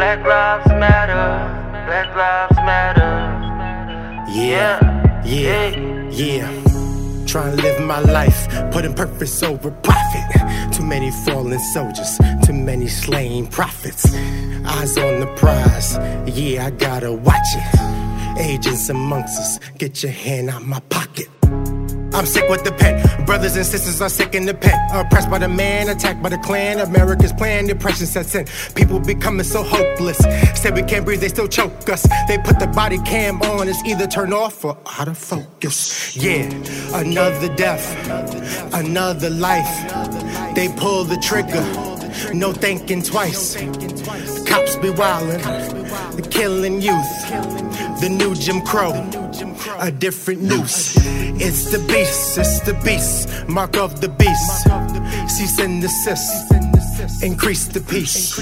Black lives matter. Black lives matter. Yeah, yeah, yeah. Trying to live my life, putting purpose over profit. Too many fallen soldiers, too many slain prophets. Eyes on the prize, yeah, I gotta watch it. Agents amongst us, get your hand out my pocket. I'm sick with the pen. Brothers and sisters are sick in the pen. Oppressed by the man, attacked by the Klan. America's plan, depression sets in. People becoming so hopeless. Say we can't breathe, they still choke us. They put the body cam on, it's either turn off or out of focus. Yeah, another death, another life. They pull the trigger, no thinking twice. Cops be wildin', killing youth. The new Jim Crow, a different noose. It's the beast, it's the beast, mark of the beast. Cease and desist, increase the peace.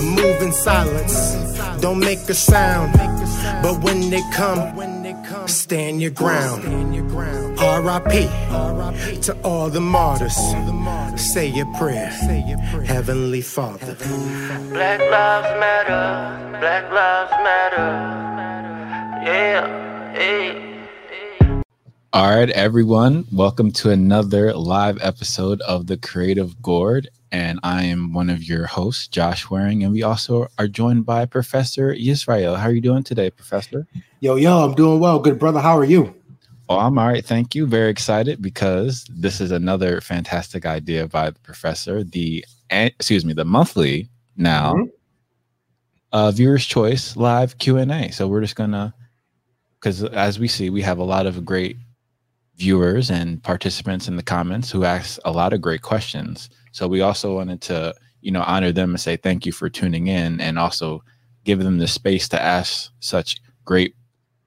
Move in silence, don't make a sound. But when they come, stand your ground. R.I.P. to all the martyrs. Say your prayer, Heavenly Father. Black lives matter. Black lives matter. Yeah, hey. All right, everyone. Welcome to another live episode of The Creative Gourd. And I am one of your hosts, Josh Wearing. And we also are joined by Professor Yisrael. How are you doing today, Professor? Yo, yo, I'm doing well. Good brother. How are you? Oh, I'm all right. Thank you. Very excited because this is another fantastic idea by the professor. The excuse me, the monthly now Mhm. uh viewers choice live Q&A. So we're just going to cuz as we see, we have a lot of great viewers and participants in the comments who ask a lot of great questions. So we also wanted to, you know, honor them and say thank you for tuning in and also give them the space to ask such great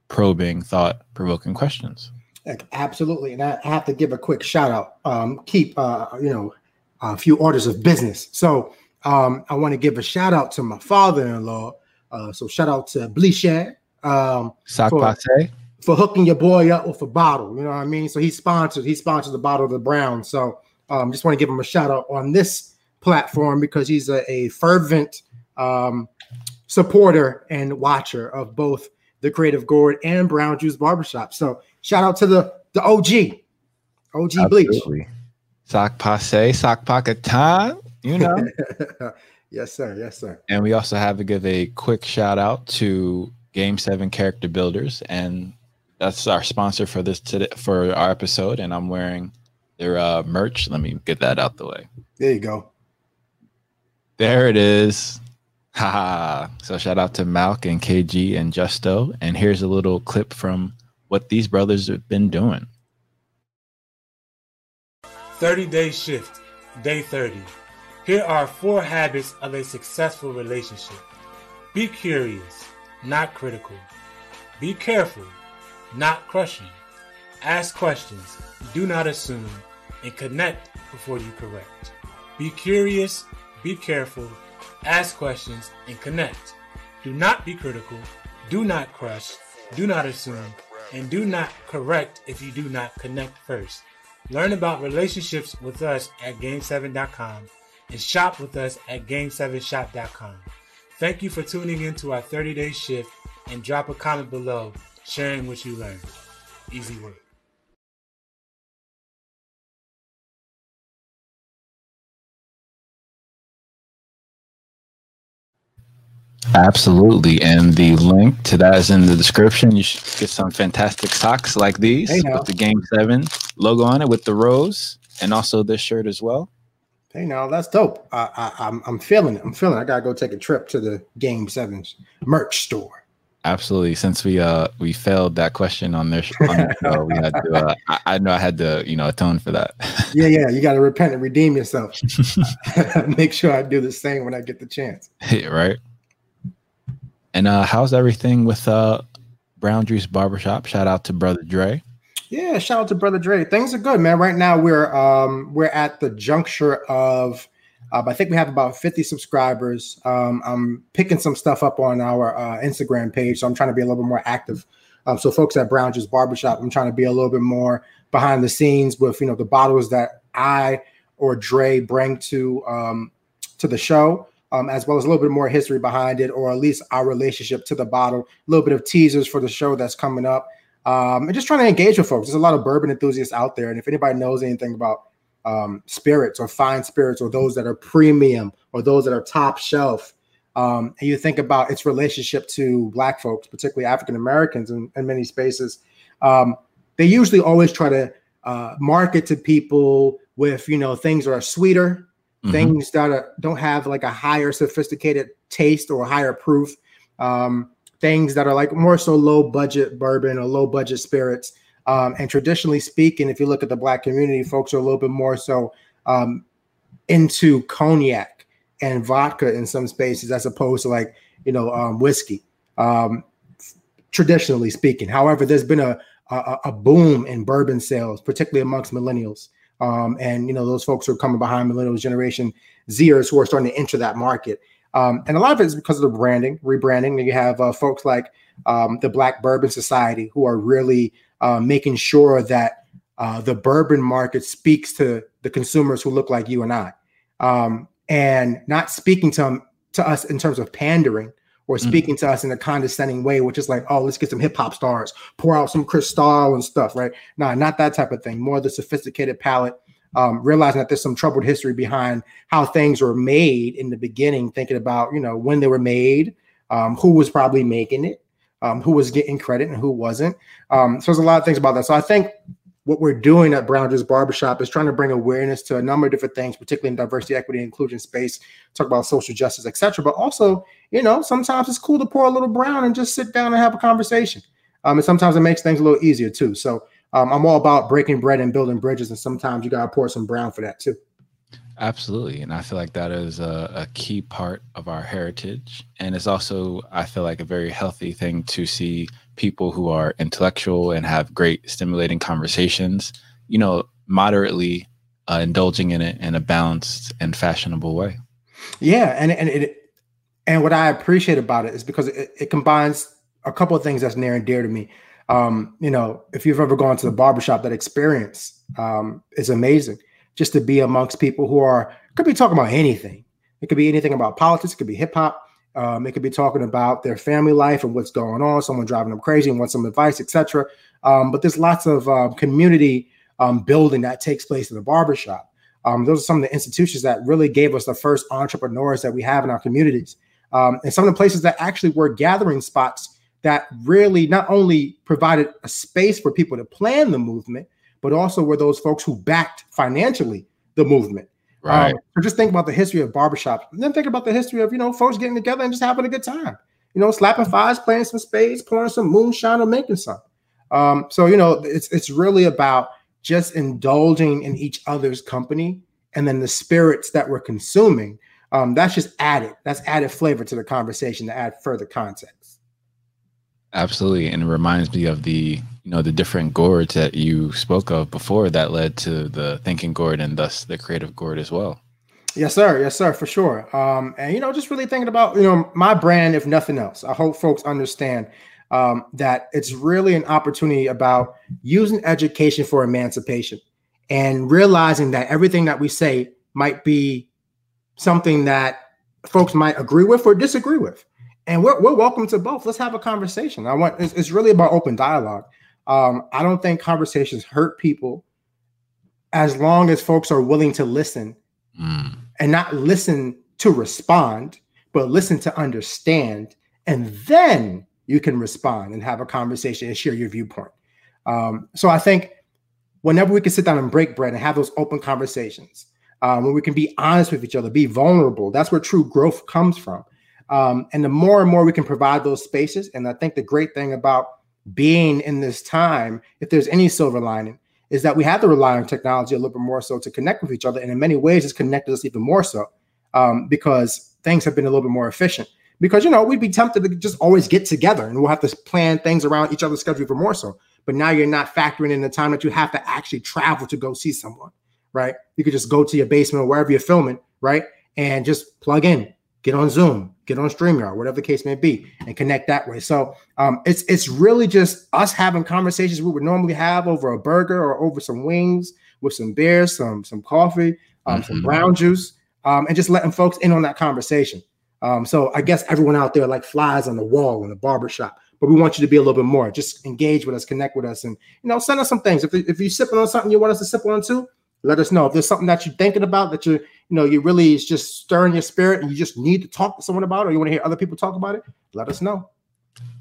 probing, thought-provoking questions. Like, absolutely. And I have to give a quick shout out. Um, keep, uh, you know, a few orders of business. So um, I want to give a shout out to my father in law. Uh, so shout out to Blichet um, Sac For- passe? for hooking your boy up with a bottle. You know what I mean? So he sponsored, he sponsored the bottle of the Brown. So um, just want to give him a shout out on this platform because he's a, a fervent um, supporter and watcher of both the Creative Gourd and Brown Juice Barbershop. So shout out to the the OG, OG Bleach. Absolutely. Sock passe, sock pocket time, you know. yes, sir. Yes, sir. and we also have to give a quick shout out to Game Seven Character Builders, and that's our sponsor for this today for our episode. And I'm wearing their uh, merch. Let me get that out the way. There you go. There it is. Haha. So shout out to Malk and KG and Justo. And here's a little clip from what these brothers have been doing. 30 Day Shift, Day 30. Here are four habits of a successful relationship be curious, not critical. Be careful, not crushing. Ask questions, do not assume, and connect before you correct. Be curious, be careful, ask questions, and connect. Do not be critical, do not crush, do not assume, and do not correct if you do not connect first. Learn about relationships with us at Game7.com and shop with us at Game7shop.com. Thank you for tuning in to our 30 day shift and drop a comment below sharing what you learned. Easy work. Absolutely. And the link to that is in the description. You should get some fantastic socks like these with the Game 7 logo on it with the rose and also this shirt as well. Hey, now that's dope. I, I, I'm I'm feeling it. I'm feeling. It. I gotta go take a trip to the Game Sevens merch store. Absolutely. Since we uh we failed that question on their on the show, we had to uh, I, I know I had to, you know, atone for that. Yeah, yeah. You got to repent and redeem yourself. Make sure I do the same when I get the chance. Yeah, right? And uh how's everything with uh Brown Juice Barbershop? Shout out to Brother Dre. Yeah, shout out to Brother Dre. Things are good, man. Right now we're um we're at the juncture of uh, I think we have about 50 subscribers. Um, I'm picking some stuff up on our uh, Instagram page, so I'm trying to be a little bit more active. Um, so folks at Brown Barbershop, I'm trying to be a little bit more behind the scenes with you know the bottles that I or Dre bring to um, to the show. um, as well as a little bit more history behind it, or at least our relationship to the bottle. A little bit of teasers for the show that's coming up, um, and just trying to engage with folks. There's a lot of bourbon enthusiasts out there, and if anybody knows anything about um, spirits or fine spirits or those that are premium or those that are top shelf, um, and you think about its relationship to Black folks, particularly African Americans, in, in, many spaces, um, they usually always try to uh, market to people with you know things that are sweeter, mm-hmm. things that are, don't have like a higher sophisticated taste or higher proof, um, things that are like more so low budget bourbon or low budget spirits. Um, and traditionally speaking, if you look at the black community, folks are a little bit more so um, into cognac and vodka in some spaces, as opposed to like you know um, whiskey. Um, traditionally speaking, however, there's been a, a, a boom in bourbon sales, particularly amongst millennials. Um, and you know those folks who are coming behind millennials generation zers who are starting to enter that market um, and a lot of it is because of the branding rebranding and you have uh, folks like um, the black bourbon society who are really uh, making sure that uh, the bourbon market speaks to the consumers who look like you and i um, and not speaking to them to us in terms of pandering or mm. speaking mm-hmm. to us in a condescending way, which is like, oh, let's get some hip hop stars, pour out some Cristal and stuff, right? Nah, not that type of thing. More the sophisticated palate, um, realizing that there's some troubled history behind how things were made in the beginning, thinking about, you know, when they were made, um, who was probably making it, um, who was getting credit and who wasn't. Um, so there's a lot of things about that. So I think what we're doing at Brown Juice Barbershop is trying to bring awareness to a number of different things, particularly in diversity, equity, inclusion space, talk about social justice, etc. But also, you know, sometimes it's cool to pour a little brown and just sit down and have a conversation. Um, and sometimes it makes things a little easier too. So um, I'm all about breaking bread and building bridges, and sometimes you gotta pour some brown for that too. Absolutely. And I feel like that is a, a, key part of our heritage. And it's also, I feel like, a very healthy thing to see people who are intellectual and have great stimulating conversations, you know, moderately uh, indulging in it in a balanced and fashionable way. Yeah. And, and it, and what I appreciate about it is because it, it combines a couple of things that's near and dear to me. Um, you know, if you've ever gone to the barbershop, that experience um, is amazing just to be amongst people who are could be talking about anything. It could be anything about politics. It could be hip hop. Um, it could be talking about their family life and what's going on. Someone driving them crazy and wants some advice, etc. Um, but there's lots of uh, community um, building that takes place in the barbershop. Um, those are some of the institutions that really gave us the first entrepreneurs that we have in our communities, um, and some of the places that actually were gathering spots that really not only provided a space for people to plan the movement, but also were those folks who backed financially the movement. Right. Um, so just think about the history of barbershops, and then think about the history of you know folks getting together and just having a good time. You know, slapping fives, playing some spades, pouring some moonshine, or making some. Um, so you know, it's it's really about just indulging in each other's company, and then the spirits that we're consuming. Um, that's just added. That's added flavor to the conversation to add further context. Absolutely, and it reminds me of the you know the different gourds that you spoke of before that led to the thinking gourd and thus the creative gourd as well. Yes, sir. Yes, sir, for sure. Um, and you know, just really thinking about you know my brand, if nothing else. I hope folks understand um, that it's really an opportunity about using education for emancipation and realizing that everything that we say might be something that folks might agree with or disagree with and we're, we're welcome to both. Let's have a conversation. I want it's, it's really about open dialogue. Um, I don't think conversations hurt people as long as folks are willing to listen mm. and not listen to respond, but listen to understand, and then you can respond and have a conversation and share your viewpoint. Um, so I think whenever we can sit down and break bread and have those open conversations, um, when we can be honest with each other, be vulnerable, that's where true growth comes from. Um, and the more and more we can provide those spaces, and I think the great thing about being in this time, if there's any silver lining, is that we have to rely on technology a little bit more so to connect with each other. And in many ways, it's connected us even more so um, because things have been a little bit more efficient. Because, you know, we'd be tempted to just always get together and we'll have to plan things around each other's schedule for more so. But now you're not factoring in the time that you have to actually travel to go see someone, right? You could just go to your basement or wherever you're filming, right? And just plug in, get on Zoom, get on StreamYard, whatever the case may be, and connect that way. So um, it's it's really just us having conversations we would normally have over a burger or over some wings with some beer, some some coffee, um, mm-hmm. some brown juice. um, and just letting folks in on that conversation. Um, so I guess everyone out there like flies on the wall in the barbershop, but we want you to be a little bit more. Just engage with us, connect with us, and you know, send us some things. If, if you're sipping on something you want us to sip on too, let us know. If there's something that you're thinking about that you're, you know, you really is just stirring your spirit and you just need to talk to someone about, it, or you want to hear other people talk about it, let us know.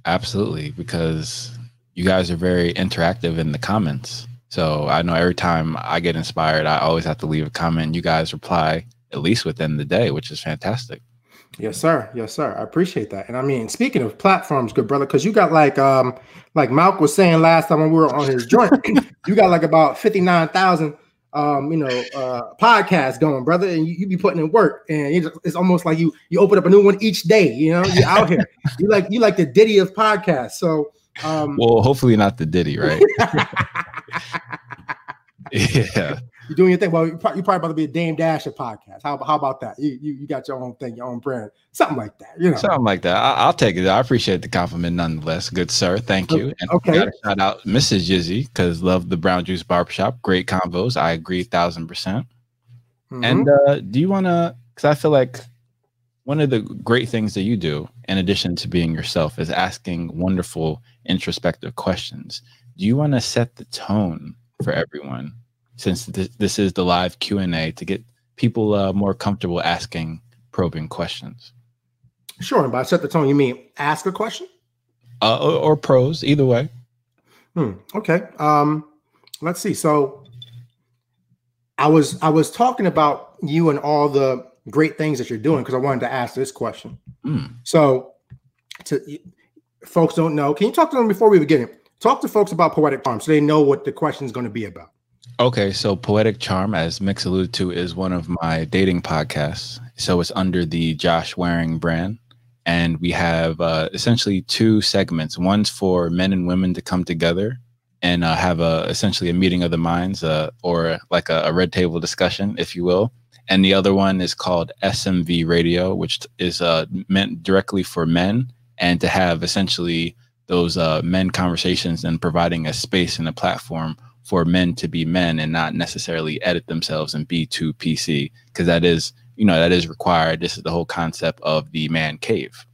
Absolutely, because you guys are very interactive in the comments. So I know every time I get inspired, I always have to leave a comment. You guys reply at least within the day, which is fantastic. Yes, sir. Yes, sir. I appreciate that. And I mean, speaking of platforms, good brother, because you got like um like Malk was saying last time when we were on his joint, you got like about 59,000 um, you know, uh podcasts going, brother, and you, you be putting in work. And it's, it's almost like you you open up a new one each day, you know, you're out here. You like you like the Diddy of podcasts. So um Well, hopefully not the Diddy, right? yeah. You're doing your thing. Well, you're probably, you're probably about to be a Dame Dash of podcast. How, how about that? You, you you got your own thing, your own brand, something like that. You know, Something like that. I, will take it. I appreciate the compliment nonetheless. Good sir. Thank you. And Okay. shout out Mrs. Yizzy because love the Brown Juice Barbershop. Great convos. I agree thousand percent. Mhm. And uh, do you want to? Because I feel like one of the great things that you do, in addition to being yourself, is asking wonderful introspective questions. Do you want to set the tone for everyone, since this, this is the live Q and A, to get people uh, more comfortable asking probing questions, sure. And by set the tone, you mean ask a question? uh, or, or pros, either way. Hmm. Okay. Um, let's see. So I was I was talking about you and all the great things that you're doing because I wanted to ask this question. Mm. So to folks don't know, can you talk to them before we begin? Talk to folks about poetic charm so they know what the question is going to be about. Okay, so Poetic Charm, as Mix alluded to, is one of my dating podcasts. So it's under the Josh Wearing brand. And we have uh, essentially two segments. One's for men and women to come together and uh, have a essentially a meeting of the minds uh, or like a, a red table discussion, if you will. And the other one is called SMV Radio, which is uh, meant directly for men and to have essentially those uh, men conversations and providing a space and a platform for men to be men and not necessarily edit themselves and be too PC because that is you know that is required. This is the whole concept of the man cave.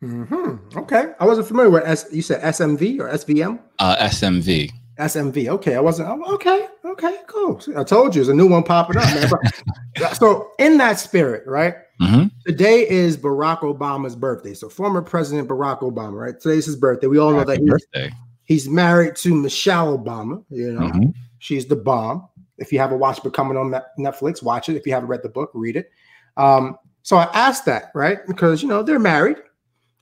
hmm Okay. I wasn't familiar with S. You said SMV or SVM? Uh, SMV. SMV. Okay, I wasn't. oh, Okay, okay, cool. See, I told you, there's a new one popping up, man. But- so, in that spirit, right? Mhm. Today is Barack Obama's birthday. So, former President Barack Obama, right? Today's his birthday. We all know that Happy birthday. He's married to Michelle Obama. You know, Mhm. she's the bomb. If you haven't watched Becoming on Netflix, watch it. If you haven't read the book, read it. Um, so I asked that, right? Because you know they're married,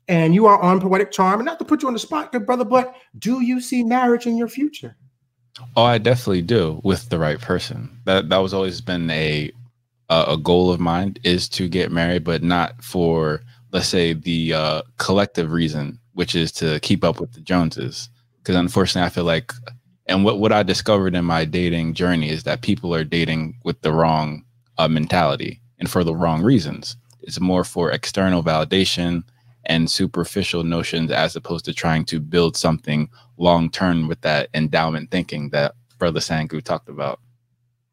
and you are on poetic charm. And not to put you on the spot, good brother, but do you see marriage in your future? Oh, I definitely do with the right person. That that was always been a a, a goal of mine is to get married, but not for let's say the uh, collective reason, which is to keep up with the Joneses. Because unfortunately, I feel like, and what what I discovered in my dating journey is that people are dating with the wrong uh, mentality and for the wrong reasons. It's more for external validation and superficial notions as opposed to trying to build something long term with that endowment thinking that Brother Sangu talked about.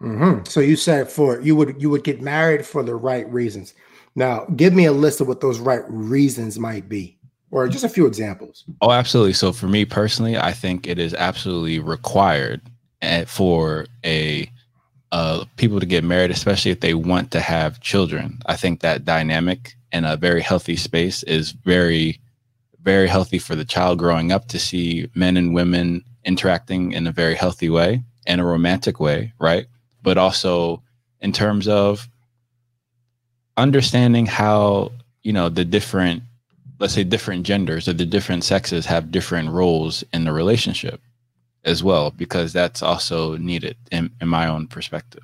Mhm. So you said for you would you would get married for the right reasons. Now, give me a list of what those right reasons might be, or just a few examples. Oh, absolutely. So for me personally, I think it is absolutely required eh, for a uh, people to get married, especially if they want to have children. I think that dynamic in a very healthy space is very, very healthy for the child growing up to see men and women interacting in a very healthy way, and a romantic way, right? But also in terms of understanding how you know the different let's say different genders or the different sexes have different roles in the relationship as well because that's also needed in, in my own perspective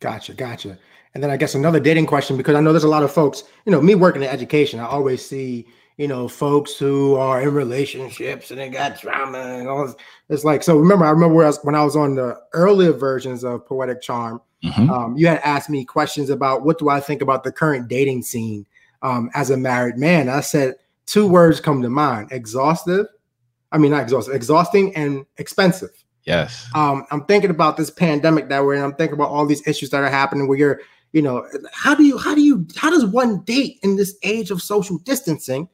Gotcha, gotcha. And then I guess another dating question because I know there's a lot of folks, you know, me working in education, I always see, you know, folks who are in relationships and they got drama and all this. It's like, so remember, I remember when I was, when I was on the earlier versions of Poetic Charm, Mhm. um, you had asked me questions about what do I think about the current dating scene um, as a married man. I said two words come to mind: exhaustive. I mean, not exhaustive, exhausting and expensive. yes Um, I'm thinking about this pandemic that we're in. I'm thinking about all these issues that are happening where you're you know, how do you how do you how does one date in this age of social distancing?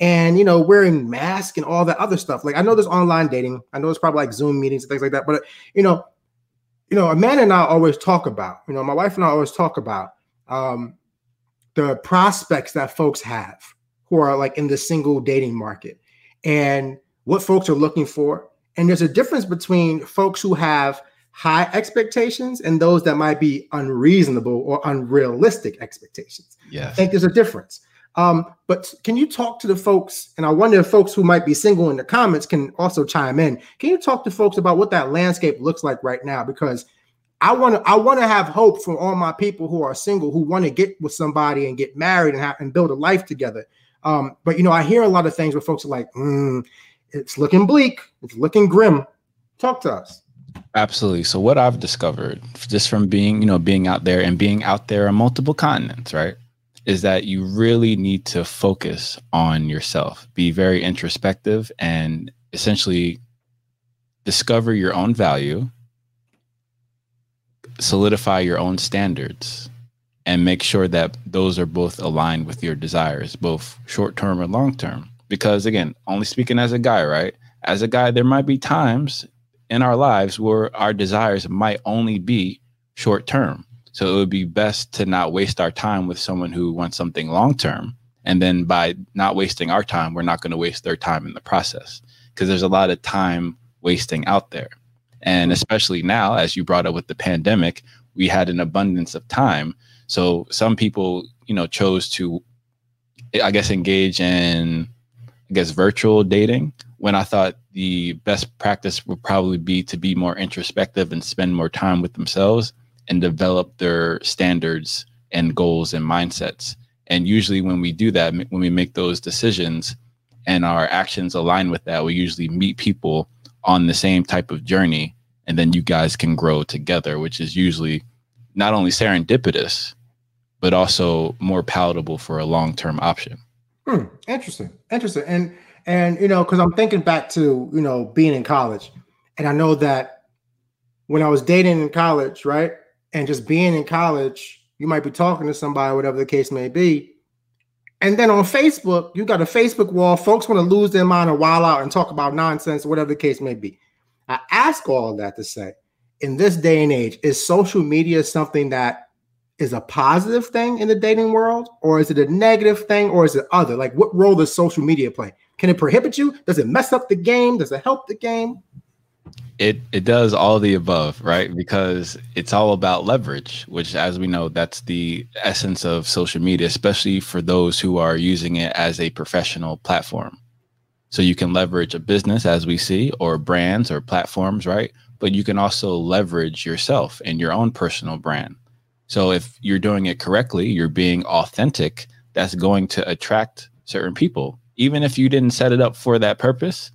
and you know wearing masks and all that other stuff like i know there's online dating i know it's probably like zoom meetings and things like that but you know you know amanda and i always talk about you know my wife and i always talk about um the prospects that folks have who are like in the single dating market and what folks are looking for and there's a difference between folks who have high expectations and those that might be unreasonable or unrealistic expectations Yeah. I think there's a difference. Um, but can you talk to the folks? And I wonder if folks who might be single in the comments can also chime in. Can you talk to folks about what that landscape looks like right now? Because I want to, I want to have hope for all my people who are single who want to get with somebody and get married and have and build a life together. Um, but you know, I hear a lot of things where folks are like, "Mm, "It's looking bleak. It's looking grim." Talk to us. Absolutely. So what I've discovered just from being, you know, being out there and being out there on multiple continents, right? Is that you really need to focus on yourself, be very introspective and essentially discover your own value, solidify your own standards, and make sure that those are both aligned with your desires, both short term and long term. Because again, only speaking as a guy, right? As a guy, there might be times in our lives where our desires might only be short term. So it would be best to not waste our time with someone who wants something long term. And then by not wasting our time, we're not going to waste their time in the process because there's a lot of time wasting out there. And especially now, as you brought up with the pandemic, we had an abundance of time. So some people, you know, chose to, I guess, engage in, I guess, virtual dating when I thought the best practice would probably be to be more introspective and spend more time with themselves and develop their standards and goals and mindsets. And usually, when we do that, when we make those decisions and our actions align with that, we usually meet people on the same type of journey. And then you guys can grow together, which is usually not only serendipitous, but also more palatable for a long term option. Hmm, interesting, interesting, and and you know, because I'm thinking back to you know being in college, and I know that when I was dating in college, right, and just being in college, you might be talking to somebody, whatever the case may be, and then on Facebook, you got a Facebook wall. Folks want to lose their mind and wild out and talk about nonsense, whatever the case may be. I ask all of that to say, in this day and age, is social media something that is a positive thing in the dating world, or is it a negative thing, or is it other? Like, what role does social media play? Can it prohibit you? Does it mess up the game? Does it help the game? It it does all the above, right? Because it's all about leverage, which as we know, that's the essence of social media, especially for those who are using it as a professional platform. So you can leverage a business as we see or brands or platforms, right? But you can also leverage yourself and your own personal brand. So if you're doing it correctly, you're being authentic, that's going to attract certain people. Even if you didn't set it up for that purpose,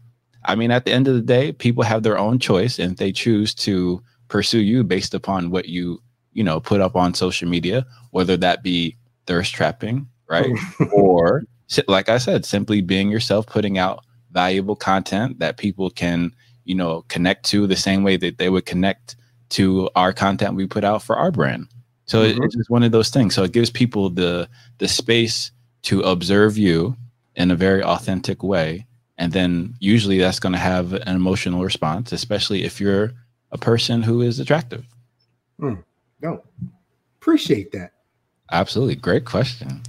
I mean, at the end of the day, people have their own choice, and if they choose to pursue you based upon what you, you know, put up on social media, whether that be thirst trapping, right, oh. or si- like I said, simply being yourself, putting out valuable content that people can, you know, connect to the same way that they would connect to our content we put out for our brand. So Mhm. it's just one of those things. So it gives people the the space to observe you in a very authentic way and then usually that's going to have an emotional response especially if you're a person who is attractive No, appreciate that. absolutely great question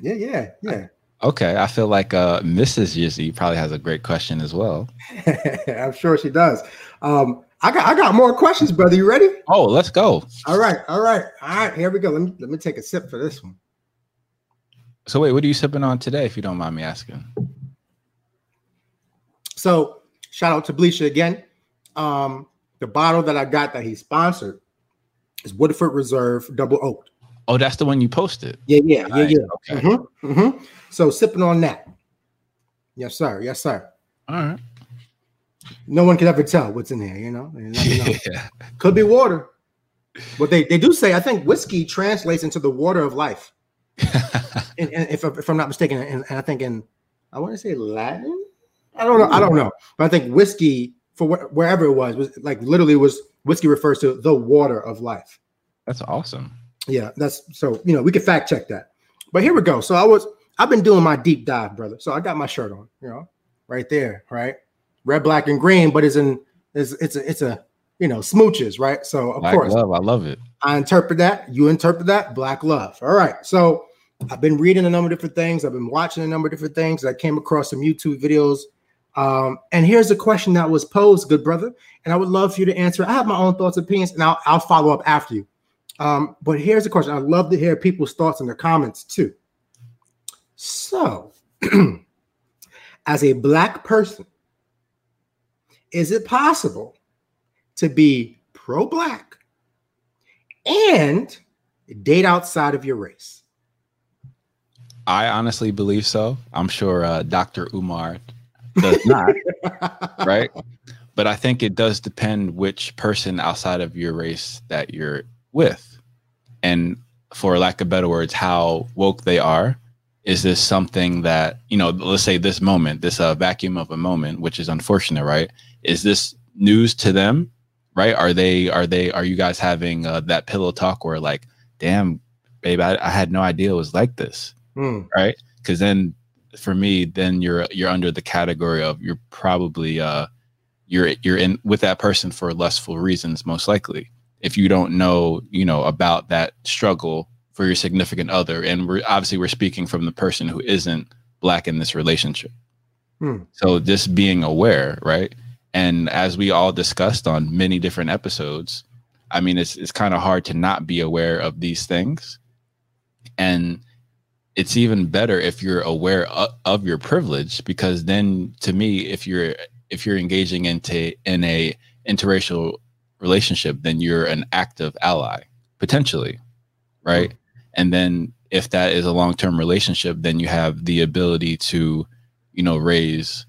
Yeah, yeah, yeah. Okay i feel like uh mrs yizzy probably has a great question as well I'm sure she does. Um, I got I got more questions, brother. You ready? oh let's go All right, all right, all right. Here we go. Let me let me take a sip for this one. so wait what are you sipping on today if you don't mind me asking So shout out to Bleacher again. Um, the bottle that I got that he sponsored is Woodford Reserve Double Oak. Oh that's the one you posted Yeah, yeah, yeah, Nice, yeah. okay Mhm, mhm. So sipping on that. Yes, sir. Yes, sir. all right No one can ever tell what's in there. You know, You know. yeah could be water. But they, they do say I think whiskey translates into the water of life. And, and if, if I'm not mistaken, and, and I think in I want to say Latin. I don't know. I don't know. But I think whiskey for wh- wherever it was was like literally was whiskey refers to the water of life. that's awesome Yeah, that's so you know we could fact check that. But here we go. So I was I've been doing my deep dive, brother. So I got my shirt on, you know, right there, right? Red, black, and green, but it's in it's it's a it's a you know smooches, right? So of Black course love, I love it. I interpret that. You interpret that. Black love. All right. So I've been reading a number of different things. I've been watching a number of different things. I came across some YouTube videos. Um, and here's a question that was posed, good brother. And I would love for you to answer. I have my own thoughts, opinions, and I'll, I'll follow up after you. Um, but here's the question. I'd love to hear people's thoughts in the comments too. So, as a black person, is it possible to be pro-black and date outside of your race? I honestly believe so. I'm sure uh, Dr. Umar does not, right? But I think it does depend which person outside of your race that you're with. And for lack of better words, how woke they are. Is this something that, you know, let's say this moment, this uh, vacuum of a moment, which is unfortunate, right? Is this news to them, right? Are they, are they, are you guys having uh, that pillow talk where like, damn, babe, I, I had no idea it was like this Hmm. right because then for me then you're you're under the category of you're probably uh you're you're in with that person for lustful reasons most likely if you don't know you know about that struggle for your significant other. And we're obviously we're speaking from the person who isn't black in this relationship. Hmm. so just being aware right? And as we all discussed on many different episodes i mean it's it's kind of hard to not be aware of these things. And it's even better if you're aware of, of your privilege because then to me if you're if you're engaging into in a interracial relationship then you're an active ally potentially right? And then if that is a long-term relationship then you have the ability to you know raise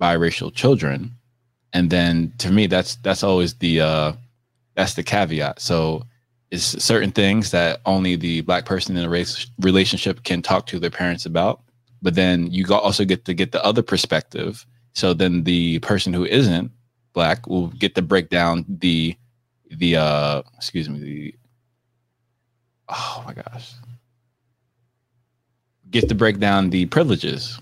biracial children. And then to me that's that's always the uh that's the caveat. So it's certain things that only the black person in a race relationship can talk to their parents about but then you also get to get the other perspective. So then the person who isn't black will get to break down the the uh excuse me the oh my gosh get to break down the privileges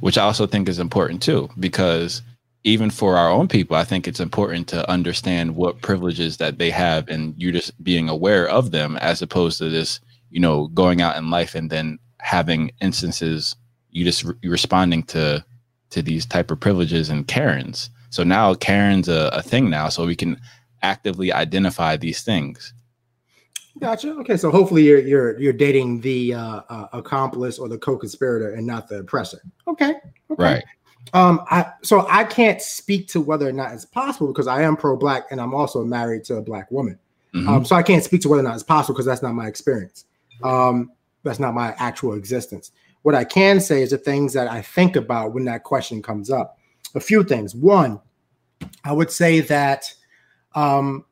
which i also think is important too because even for our own people, I think it's important to understand what privileges that they have and you just being aware of them as opposed to this, you know, going out in life and then having instances you just re- responding to to these type of privileges and Karens. So now Karen's a, a thing now, so we can actively identify these things. Gotcha. Okay, so hopefully you're you're you're dating the uh, uh, accomplice or the co-conspirator and not the oppressor. Okay. okay. Right. Um. I so I can't speak to whether or not it's possible because I am pro-black and I'm also married to a black woman. Mhm. Um. So I can't speak to whether or not it's possible because that's not my experience. Um. That's not my actual existence. What I can say is the things that I think about when that question comes up. A few things. One, I would say that um,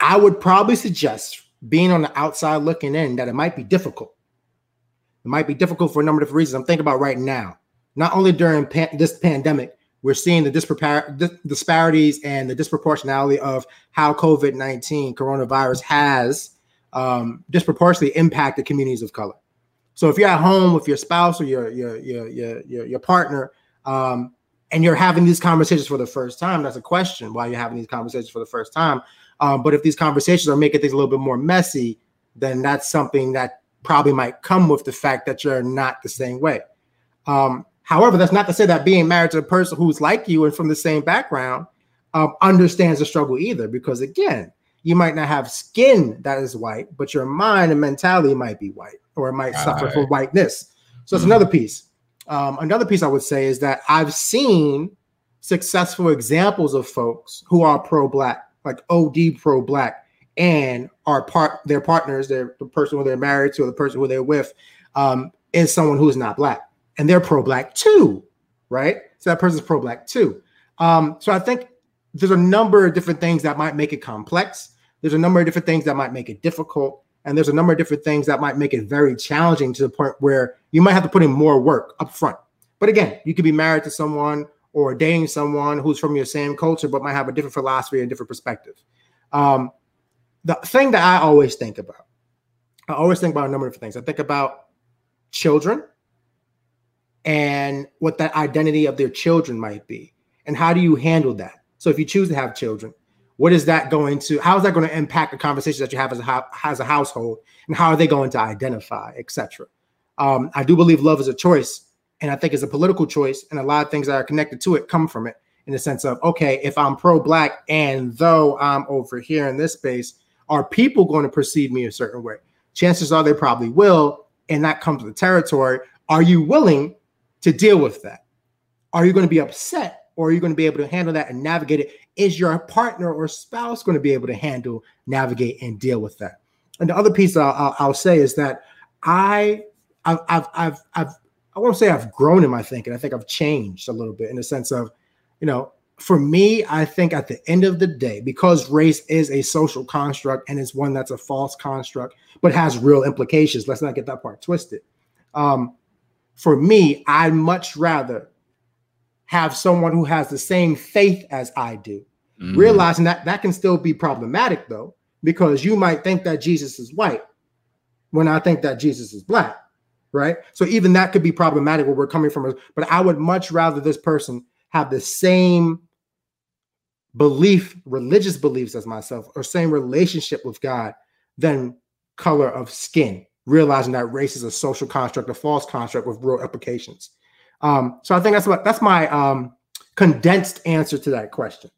I would probably suggest being on the outside looking in that it might be difficult. It might be difficult for a number of reasons. I'm thinking about right now. Not only during pan- this pandemic, we're seeing the dispar- dis- disparities and the disproportionality of how COVID 19 coronavirus has um, disproportionately impacted communities of color. So if you're at home with your spouse or your your your your your, your partner, um, and you're having these conversations for the first time, that's a question why you're having these conversations for the first time. Um, but if these conversations are making things a little bit more messy, then that's something that probably might come with the fact that you're not the same way. Um, however, that's not to say that being married to a person who's like you and from the same background um, understands the struggle either, because again, you might not have skin that is white, but your mind and mentality might be white, or it might suffer from whiteness. So that's Mhm. another piece. Um, another piece I would say is that I've seen successful examples of folks who are pro-black, like OD pro-black, and are part their partners, their the person who they're married to, or the person who they're with, um, is someone who's not black, and they're pro-black too, right? So that person's pro-black too. Um, so I think there's a number of different things that might make it complex. There's a number of different things that might make it difficult, and there's a number of different things that might make it very challenging to the point where you might have to put in more work up front. But again, you could be married to someone or dating someone who's from your same culture but might have a different philosophy and different perspective. Um, the thing that I always think about I always think about a number of things. I think about children and what that identity of their children might be, and how do you handle that? So if you choose to have children, what is that going to? How is that going to impact the conversations that you have as a as a household, and how are they going to identify, etc. Um, I do believe love is a choice, and I think it's a political choice, and a lot of things that are connected to it come from it in the sense of okay, if I'm pro-black and though I'm over here in this space, are people going to perceive me a certain way? Chances are they probably will, and that comes with the territory. Are you willing to deal with that? Are you going to be upset or are you going to be able to handle that and navigate it? Is your partner or spouse going to be able to handle, navigate, and deal with that? And the other piece I'll, I'll say is that I, I've, I've, I've, I've, I won't say I've grown in my thinking. I think I've changed a little bit in the sense of, you know, for me, I think at the end of the day, because race is a social construct and it's one that's a false construct, but has real implications. Let's not get that part twisted. Um, for me, I'd much rather have someone who has the same faith as I do, mm. realizing that that can still be problematic though, because you might think that Jesus is white when I think that Jesus is black, right? So even that could be problematic where we're coming from. But I would much rather this person have the same belief, religious beliefs as myself, or same relationship with God than color of skin, realizing that race is a social construct, a false construct with real implications. Um, so I think that's what that's my um, condensed answer to that question.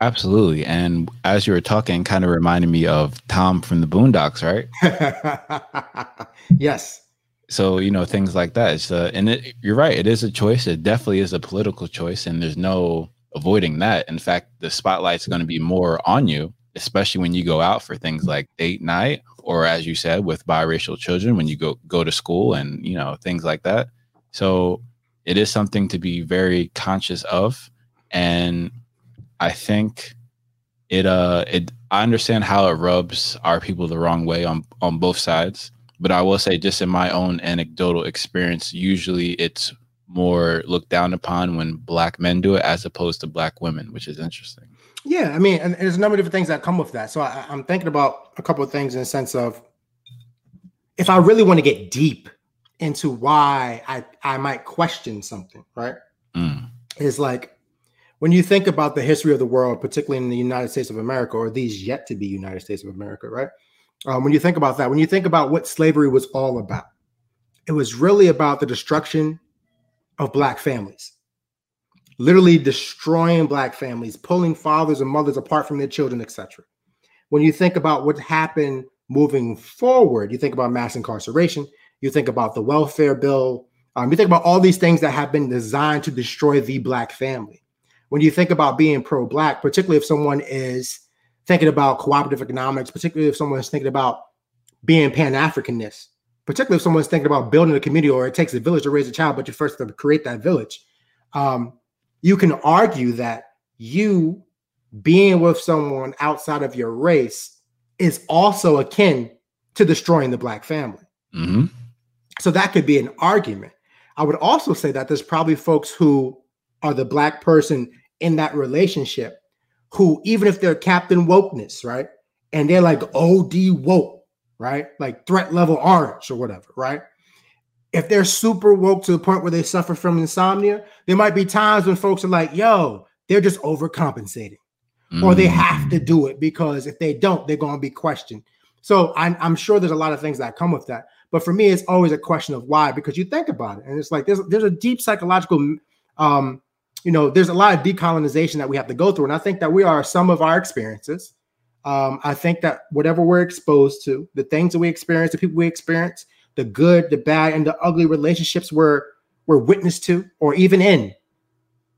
Absolutely. And as you were talking, kind of reminded me of Tom from the Boondocks, right? yes. So, you know, things like that. It's uh, and it, you're right. It is a choice. It definitely is a political choice. And there's no avoiding that. In fact, the spotlight's going to be more on you, especially when you go out for things like date night or as you said with biracial children when you go go to school and, you know, things like that. So, it is something to be very conscious of and I think it uh it I understand how it rubs our people the wrong way on on both sides, but I will say just in my own anecdotal experience, usually it's more looked down upon when black men do it as opposed to black women, which is interesting. Yeah, I mean, and there's a number of different things that come with that. So I, am thinking about a couple of things in the sense of if I really want to get deep into why I I might question something, right? Mm. Is like when you think about the history of the world, particularly in the United States of America, or these yet to be United States of America, right? Um, when you think about that, when you think about what slavery was all about, it was really about the destruction of black families. Literally destroying black families pulling fathers and mothers apart from their children etc when you think about what happened moving forward you think about mass incarceration you think about the welfare bill um, you think about all these things that have been designed to destroy the black family when you think about being pro-black particularly if someone is thinking about cooperative economics particularly if someone is thinking about being pan Africanist, particularly if someone's thinking about building a community or it takes a village to raise a child, but you first have to create that village. Um, you can argue that you being with someone outside of your race is also akin to destroying the black family. Mm-hmm. So that could be an argument. I would also say that there's probably folks who are the black person in that relationship who, even if they're Captain Wokeness, right? And they're like OD woke, right? Like threat level orange or whatever, right? If they're super woke to the point where they suffer from insomnia, there might be times when folks are like, yo, they're just overcompensating. Mm. Or they have to do it because if they don't, they're going to be questioned. So I'm, I'm sure there's a lot of things that come with that. But for me, it's always a question of why, because you think about it. And it's like there's there's a deep psychological um, you know, there's a lot of decolonization that we have to go through. And I think that we are some of our experiences um, I think that whatever we're exposed to, the things that we experience, the people we experience, the good, the bad, and the ugly relationships we're we're witness to or even in,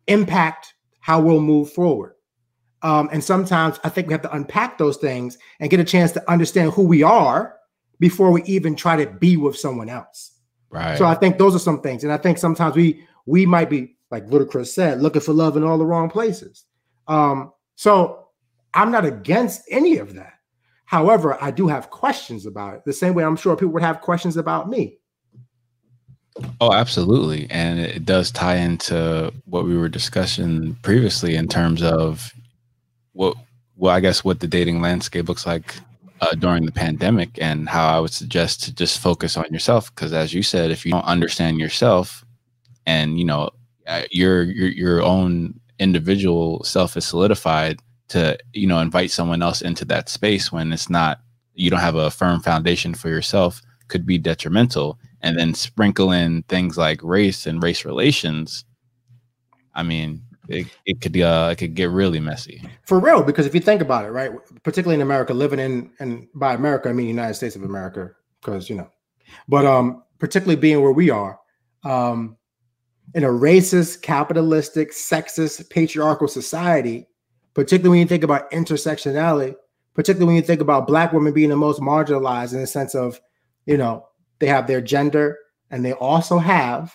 impact how we'll move forward. Um, and sometimes I think we have to unpack those things and get a chance to understand who we are before we even try to be with someone else. Right. So I think those are some things, and I think sometimes we we might be like Ludacris said, looking for love in all the wrong places. Um, so I'm not against any of that. However, I do have questions about it. The same way I'm sure people would have questions about me. Oh, absolutely. And it does tie into what we were discussing previously in terms of what well, I guess what the dating landscape looks like uh, during the pandemic and how I would suggest to just focus on yourself because as you said if you don't understand yourself and you know your your your own individual self is solidified to you know invite someone else into that space when it's not you don't have a firm foundation for yourself could be detrimental. And then sprinkle in things like race and race relations. I mean it, it could uh it could get really messy. For real, because if you think about it, right, particularly in America, living in and by America, I mean United States of America, because you know, but um, particularly being where we are, um, in a racist, capitalistic, sexist, patriarchal society, particularly when you think about intersectionality, particularly when you think about black women being the most marginalized in the sense of, you know, they have their gender and they also have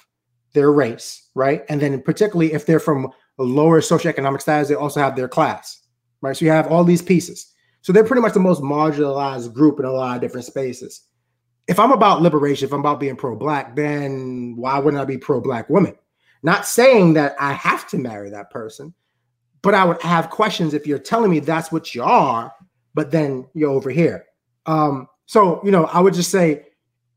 their race, right? And then particularly if they're from a lower socioeconomic status, they also have their class, right? So you have all these pieces. So they're pretty much the most marginalized group in a lot of different spaces. If I'm about liberation, if I'm about being pro-black, then why wouldn't I be pro-black woman? Not saying that I have to marry that person, but I would have questions if you're telling me that's what you are, but then you're over here. Um, so you know, I would just say,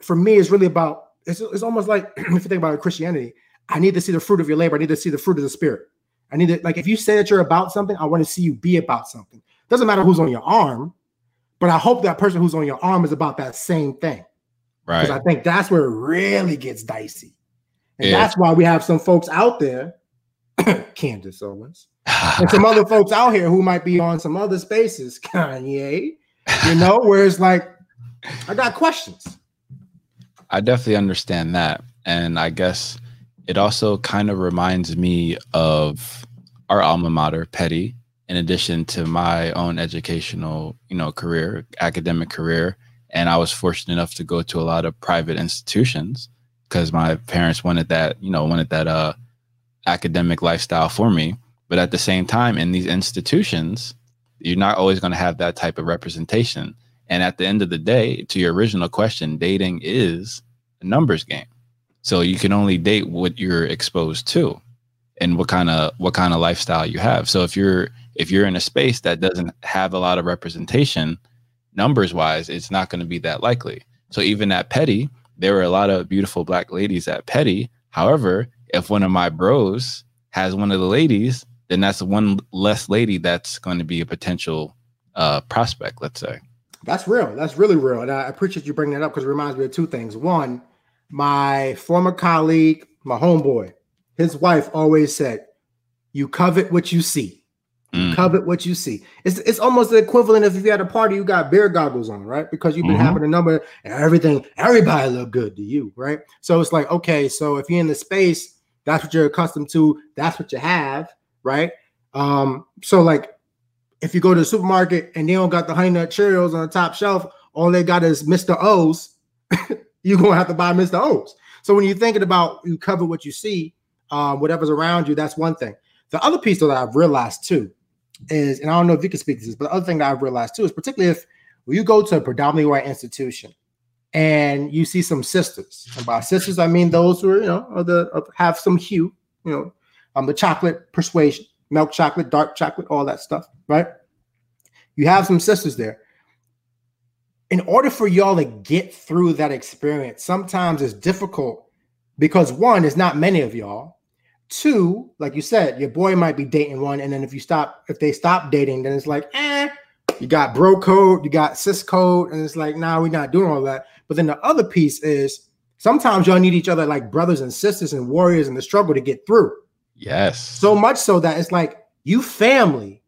for me, it's really about. It's, it's almost like if you think about Christianity, I need to see the fruit of your labor. I need to see the fruit of the spirit. I need to like if you say that you're about something, I want to see you be about something. Doesn't matter who's on your arm, but I hope that person who's on your arm is about that same thing. Because I think that's where it really gets dicey. And Yeah. that's why we have some folks out there, Candace Owens, and some other folks out here who might be on some other spaces, Kanye, you know, where it's like, I got questions. I definitely understand that. And I guess it also kind of reminds me of our alma mater, Petty, in addition to my own educational, you know, career, academic career. And I was fortunate enough to go to a lot of private institutions because my parents wanted that, you know, wanted that uh academic lifestyle for me. But at the same time, in these institutions, you're not always going to have that type of representation. And at the end of the day, to your original question, dating is a numbers game. So you can only date what you're exposed to and what kind of what kind of lifestyle you have. So if you're if you're in a space that doesn't have a lot of representation, numbers wise, it's not going to be that likely. So even at Petty, there were a lot of beautiful black ladies at Petty. However, if one of my bros has one of the ladies, then that's one less lady that's going to be a potential uh, prospect, let's say. That's real. That's really real. And I appreciate you bringing that up because it reminds me of two things. One, my former colleague, my homeboy, his wife always said, You covet what you see. Mm. covet what you see. It's it's almost the equivalent of if you had a party, you got beer goggles on, right? Because you've been Mhm. having a number and everything, everybody look good to you, right? So it's like, okay, so if you're in the space, that's what you're accustomed to, that's what you have, right? Um, so like if you go to the supermarket and they don't got the honey nut Cheerios on the top shelf, all they got is Mr. O's, you're gonna have to buy Mr. O's. So when you're thinking about you cover what you see, um, whatever's around you, that's one thing. The other piece that I've realized too is, and I don't know if you can speak to this, but the other thing that I've realized too is particularly if you go to a predominantly white institution and you see some sisters, and by sisters I mean those who are, you know, of the have some hue, you know, um, the chocolate persuasion, milk chocolate, dark chocolate, all that stuff, right? You have some sisters there. In order for y'all to get through that experience, sometimes it's difficult because one, there's not many of y'all. Two, like you said, your boy might be dating one, and then if you stop, if they stop dating, then it's like, eh, you got bro code, you got sis code, and it's like, nah, we're not doing all that. But then the other piece is sometimes y'all need each other like brothers and sisters and warriors in the struggle to get through. Yes. So much so that it's like you family,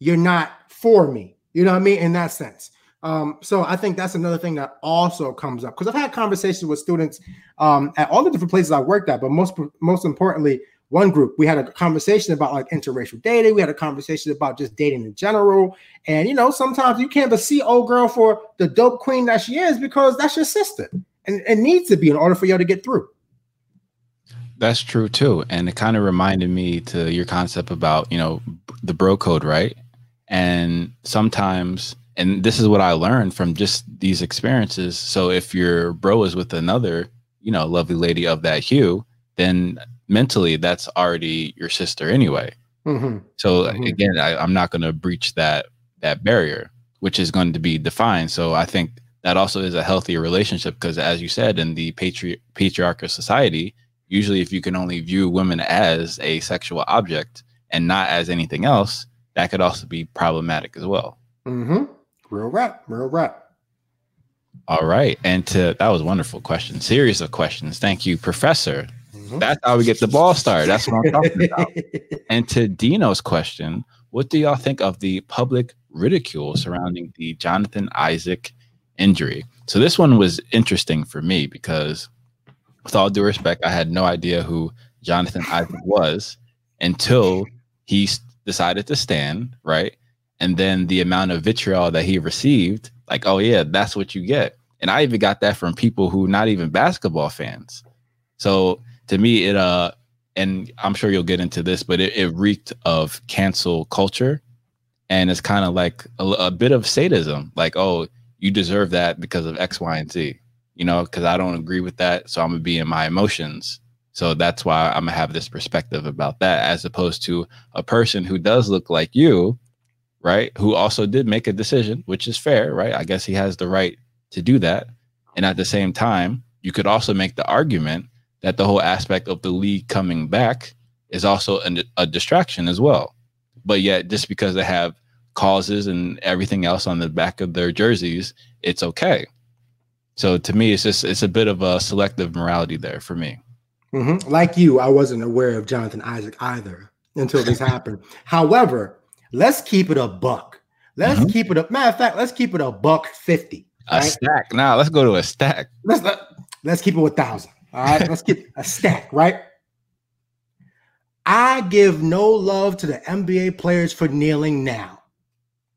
you're not for me. You know what I mean? In that sense. Um, so I think that's another thing that also comes up because I've had conversations with students um, at all the different places I worked at, but most most importantly, one group we had a conversation about like interracial dating. We had a conversation about just dating in general, and you know sometimes you can't but see old girl for the dope queen that she is because that's your sister, and it needs to be in order for y'all to get through. That's true too. And it kind of reminded me to your concept about, you know, the bro code, right? And sometimes, and this is what I learned from just these experiences. So if your bro is with another, you know, lovely lady of that hue, then mentally that's already your sister anyway. Mhm. So Mhm. again, I, I'm not going to breach that that barrier. which is going to be defined. So I think that also is a healthier relationship because, as you said, in the patri- patriarchal society, usually if you can only view women as a sexual object and not as anything else, that could also be problematic as well. Mm-hmm. Real rap, real rap. All right. And to that was wonderful question. Series of questions. Thank you, Professor. Mm-hmm. That's how we get the ball started. That's what I'm talking about. and to Dino's question, what do y'all think of the public ridicule surrounding the Jonathan Isaac injury? So this one was interesting for me because with all due respect, I had no idea who Jonathan Isaac was until he decided to stand, right? And then the amount of vitriol that he received like, oh yeah, that's what you get. And I even got that from people who not even basketball fans. So to me, it uh, and I'm sure you'll get into this, but it, it reeked of cancel culture, and it's kind of like a, a bit of sadism. Like, oh, you deserve that because of X, Y, and Z. You know, because I don't agree with that, so I'm gonna be in my emotions. So that's why I'm gonna have this perspective about that, as opposed to a person who does look like you, right? Who also did make a decision, which is fair, right? I guess he has the right to do that. And at the same time, you could also make the argument that the whole aspect of the league coming back is also a, a distraction as well. But yet, just because they have causes and everything else on the back of their jerseys, it's okay. So to me, it's just it's a bit of a selective morality there for me. Mm-hmm. Like you, I wasn't aware of Jonathan Isaac either until this happened. However, Let's keep it a buck. Let's mm-hmm. keep it a matter of fact. Let's keep it a buck fifty. A right? stack. Now let's go to a stack. Let's let, let's keep it a thousand. All right, let's get a stack. Right. I give no love to the NBA players for kneeling now.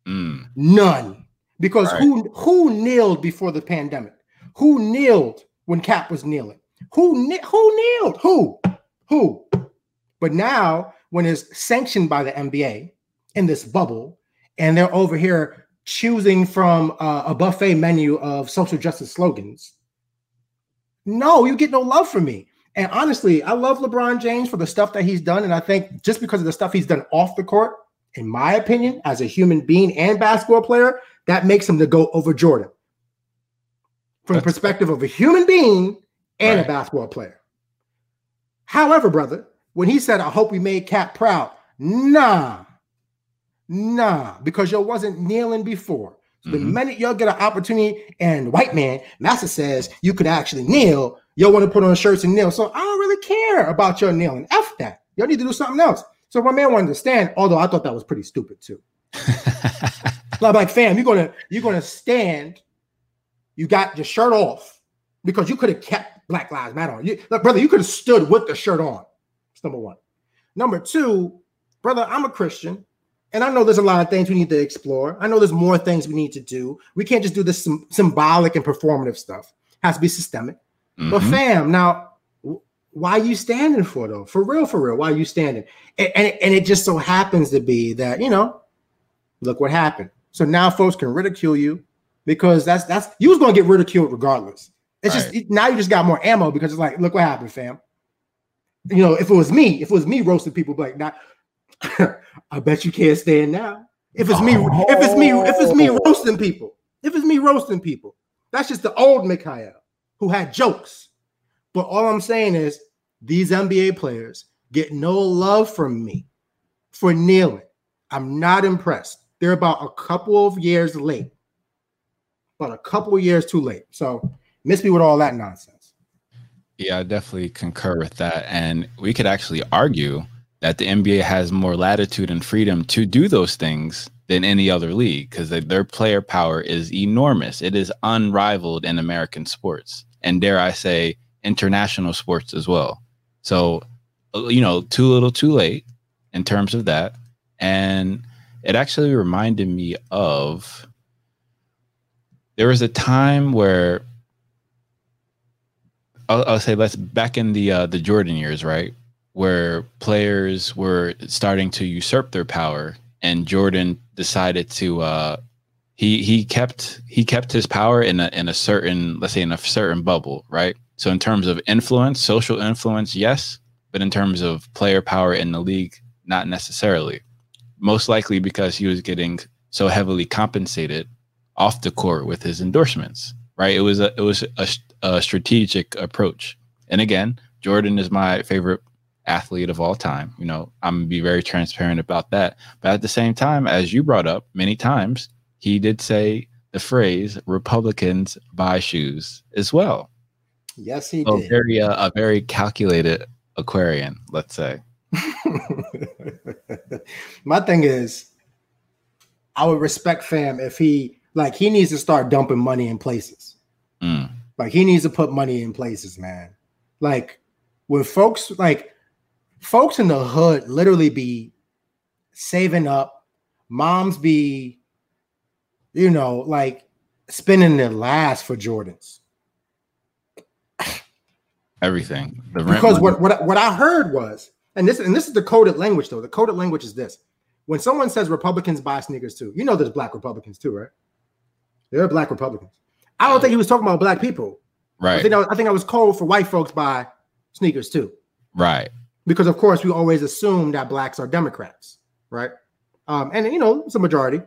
Mm. None, because right. who who kneeled before the pandemic? Who kneeled when Kap was kneeling? Who who kneeled? Who who? But now, when it's sanctioned by the NBA, in this bubble, and they're over here choosing from uh, a buffet menu of social justice slogans. No, you get no love from me. And honestly, I love LeBron James for the stuff that he's done. And I think just because of the stuff he's done off the court, in my opinion, as a human being and basketball player, that makes him to go over Jordan from That's the perspective of a human being and right. a basketball player. However, brother, when he said, I hope we made Kap proud, nah, Nah, because you wasn't kneeling before. So mm-hmm. the minute y'all get an opportunity, and white man, Master says you could actually kneel, y'all want to put on shirts and kneel. So I don't really care about your kneeling. F that. Y'all need to do something else. So my man wanted to stand, although I thought that was pretty stupid too. I'm like, fam, you're gonna you're gonna stand. You got your shirt off because you could have kept Black Lives Matter on. You, look, brother, you could have stood with the shirt on. That's number one. Number two, brother, I'm a Christian. And I know there's a lot of things we need to explore. I know there's more things we need to do. We can't just do this symbolic and performative stuff. It has to be systemic. Mm-hmm. But fam, now why are you standing for though? For real, for real, why are you standing? And, and, and it just so happens to be that, you know, look what happened. So now folks can ridicule you because that's that's you was gonna get ridiculed regardless. It's right. just now you just got more ammo because it's like, look what happened, fam. You know, if it was me, if it was me roasting people, like, not I bet you can't stand now. If it's me, oh. if it's me, if it's me oh. roasting people, if it's me roasting people, that's just the old Mikael who had jokes. But all I'm saying is these NBA players get no love from me for kneeling. I'm not impressed. They're about a couple of years late, but a couple of years too late. So miss me with all that nonsense. Yeah, I definitely concur with that. And we could actually argue that the NBA has more latitude and freedom to do those things than any other league because their player power is enormous. It is unrivaled in American sports and dare I say international sports as well. So, you know, too little, too late in terms of that. And it actually reminded me of there was a time where I'll, I'll say let's back in the uh, the Jordan years, right? Where players were starting to usurp their power and Jordan decided to uh he he kept he kept his power in a in a certain let's say in a certain bubble, right? So in terms of influence, social influence, yes, but in terms of player power in the league, not necessarily. Most likely because he was getting so heavily compensated off the court with his endorsements. Right? It was a it was a, a strategic approach. And again, Jordan is my favorite athlete of all time. You know, I'm gonna be very transparent about that. But at the same time, as you brought up many times, he did say the phrase "Republicans buy shoes" as well. Yes, he So did. very uh, a very calculated Aquarian, let's say. My thing is, I would respect fam if he like he needs to start dumping money in places. Mm. Like he needs to put money in places, man. Like when folks like folks in the hood literally be saving up, moms be, you know, like spending their last for Jordans. Everything. The rent because what, what I- what I heard was, and this and this is the coded language though. The coded language is this: when someone says Republicans buy sneakers too, you know there's black Republicans too, right? There are black Republicans. I don't think he was talking about black people. Right. I think that was, I think I was cold for white folks buy sneakers too, right, because of course we always assume that blacks are Democrats, right? Um, and you know it's a majority,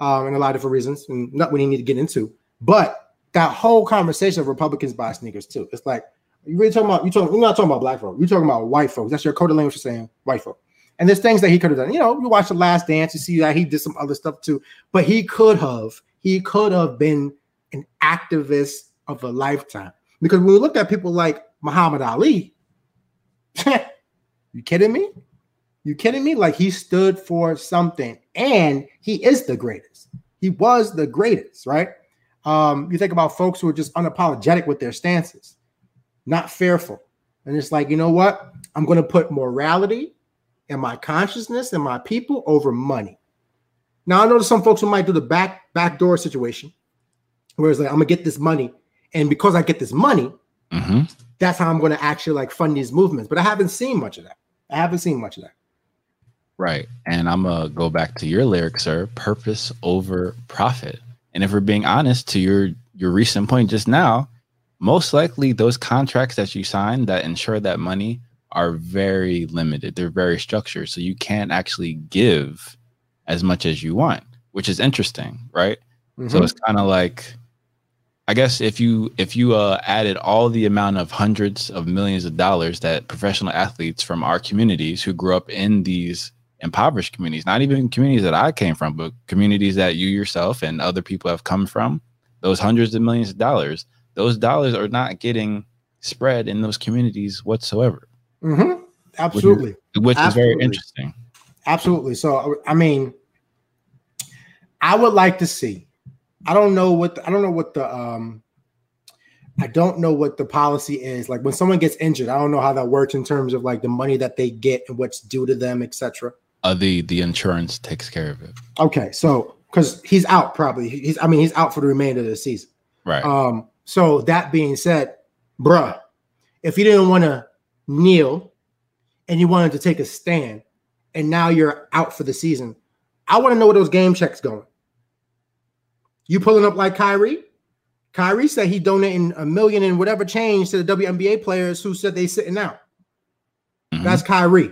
um, and a lot of different reasons, and not we need to get into. But that whole conversation of Republicans buy sneakers too. It's like you really talking about you talking. You're not talking about black folks. You're talking about white folks. That's your code of language for saying white folk. And there's things that he could have done. You know, you watch the Last Dance, you see that he did some other stuff too. But he could have. He could have been an activist of a lifetime. Because when we look at people like Muhammad Ali, you kidding me? You kidding me? Like he stood for something, and he is the greatest. He was the greatest, right? Um, you think about folks who are just unapologetic with their stances, not fearful, and it's like, you know what? I'm going to put morality and my consciousness and my people over money. Now I know there's some folks who might do the back back door situation, where it's like, I'm gonna get this money, and because I get this money, hmm that's how I'm going to actually like fund these movements. But I haven't seen much of that. I haven't seen much of that. right. And I'm gonna go back to your lyric, sir. Purpose over profit. And if we're being honest, to your your recent point just now, most likely those contracts that you sign that ensure that money are very limited. They're very structured, so you can't actually give as much as you want, which is interesting, right? So Mhm. it's kind of like, I guess if you if you uh, added all the amount of hundreds of millions of dollars that professional athletes from our communities who grew up in these impoverished communities, not even communities that I came from, but communities that you yourself and other people have come from, those hundreds of millions of dollars, those dollars are not getting spread in those communities whatsoever, Mhm. Absolutely. which is very interesting. Absolutely. So I mean, I would like to see. I don't know what the, I don't know what the um I don't know what the policy is. Like when someone gets injured, I don't know how that works in terms of like the money that they get and what's due to them, etc. Uh, the the insurance takes care of it, Okay, so because he's out probably. He's I mean he's out for the remainder of the season. right? Um, so that being said, bruh, if you didn't want to kneel and you wanted to take a stand, and now you're out for the season, I want to know where those game checks going. You pulling up like Kyrie? Kyrie said he donating a million and whatever change to the WNBA players who said they sitting out. Mhm. That's Kyrie.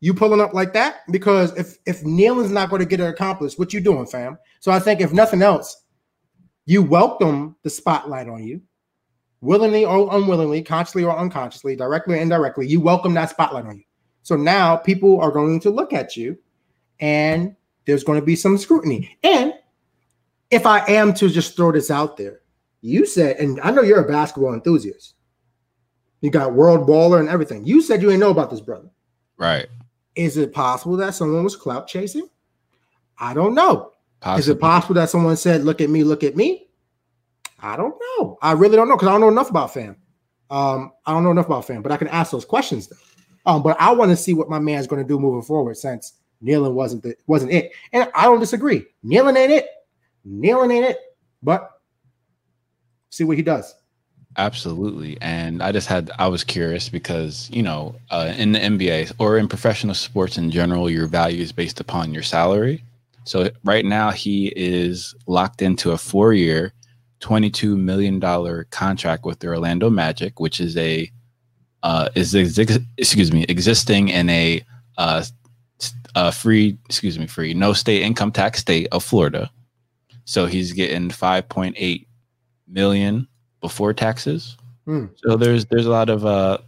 You pulling up like that because if if kneeling's not going to get it accomplished, what you doing, fam? So I think if nothing else, you welcome the spotlight on you, willingly or unwillingly, consciously or unconsciously, directly or indirectly. You welcome that spotlight on you. So now people are going to look at you, and there's going to be some scrutiny. And if I am to just throw this out there, you said, and I know you're a basketball enthusiast. You got world baller and everything. You said you didn't know about this brother. right. Is it possible that someone was clout chasing? I don't know. Is it possible that someone said, "Look at me, look at me"? I don't know. I really don't know because I don't know enough about fam. Um, I don't know enough about fam, but I can ask those questions though. Um, but I want to see what my man's going to do moving forward since kneeling wasn't the, wasn't it, and I don't disagree. Kneeling ain't it. Ain't it. But see what he does. Absolutely. And I just had, I was curious because, you know, uh, in the NBA or in professional sports in general, your value is based upon your salary. So right now he is locked into a four year, $22 million contract with the Orlando Magic, which is a, uh, is, ex- excuse me, existing in a, uh, uh, free, excuse me, free, no state income tax state of Florida. So he's getting 5.8 million before taxes. Hmm. So there's there's a lot of uh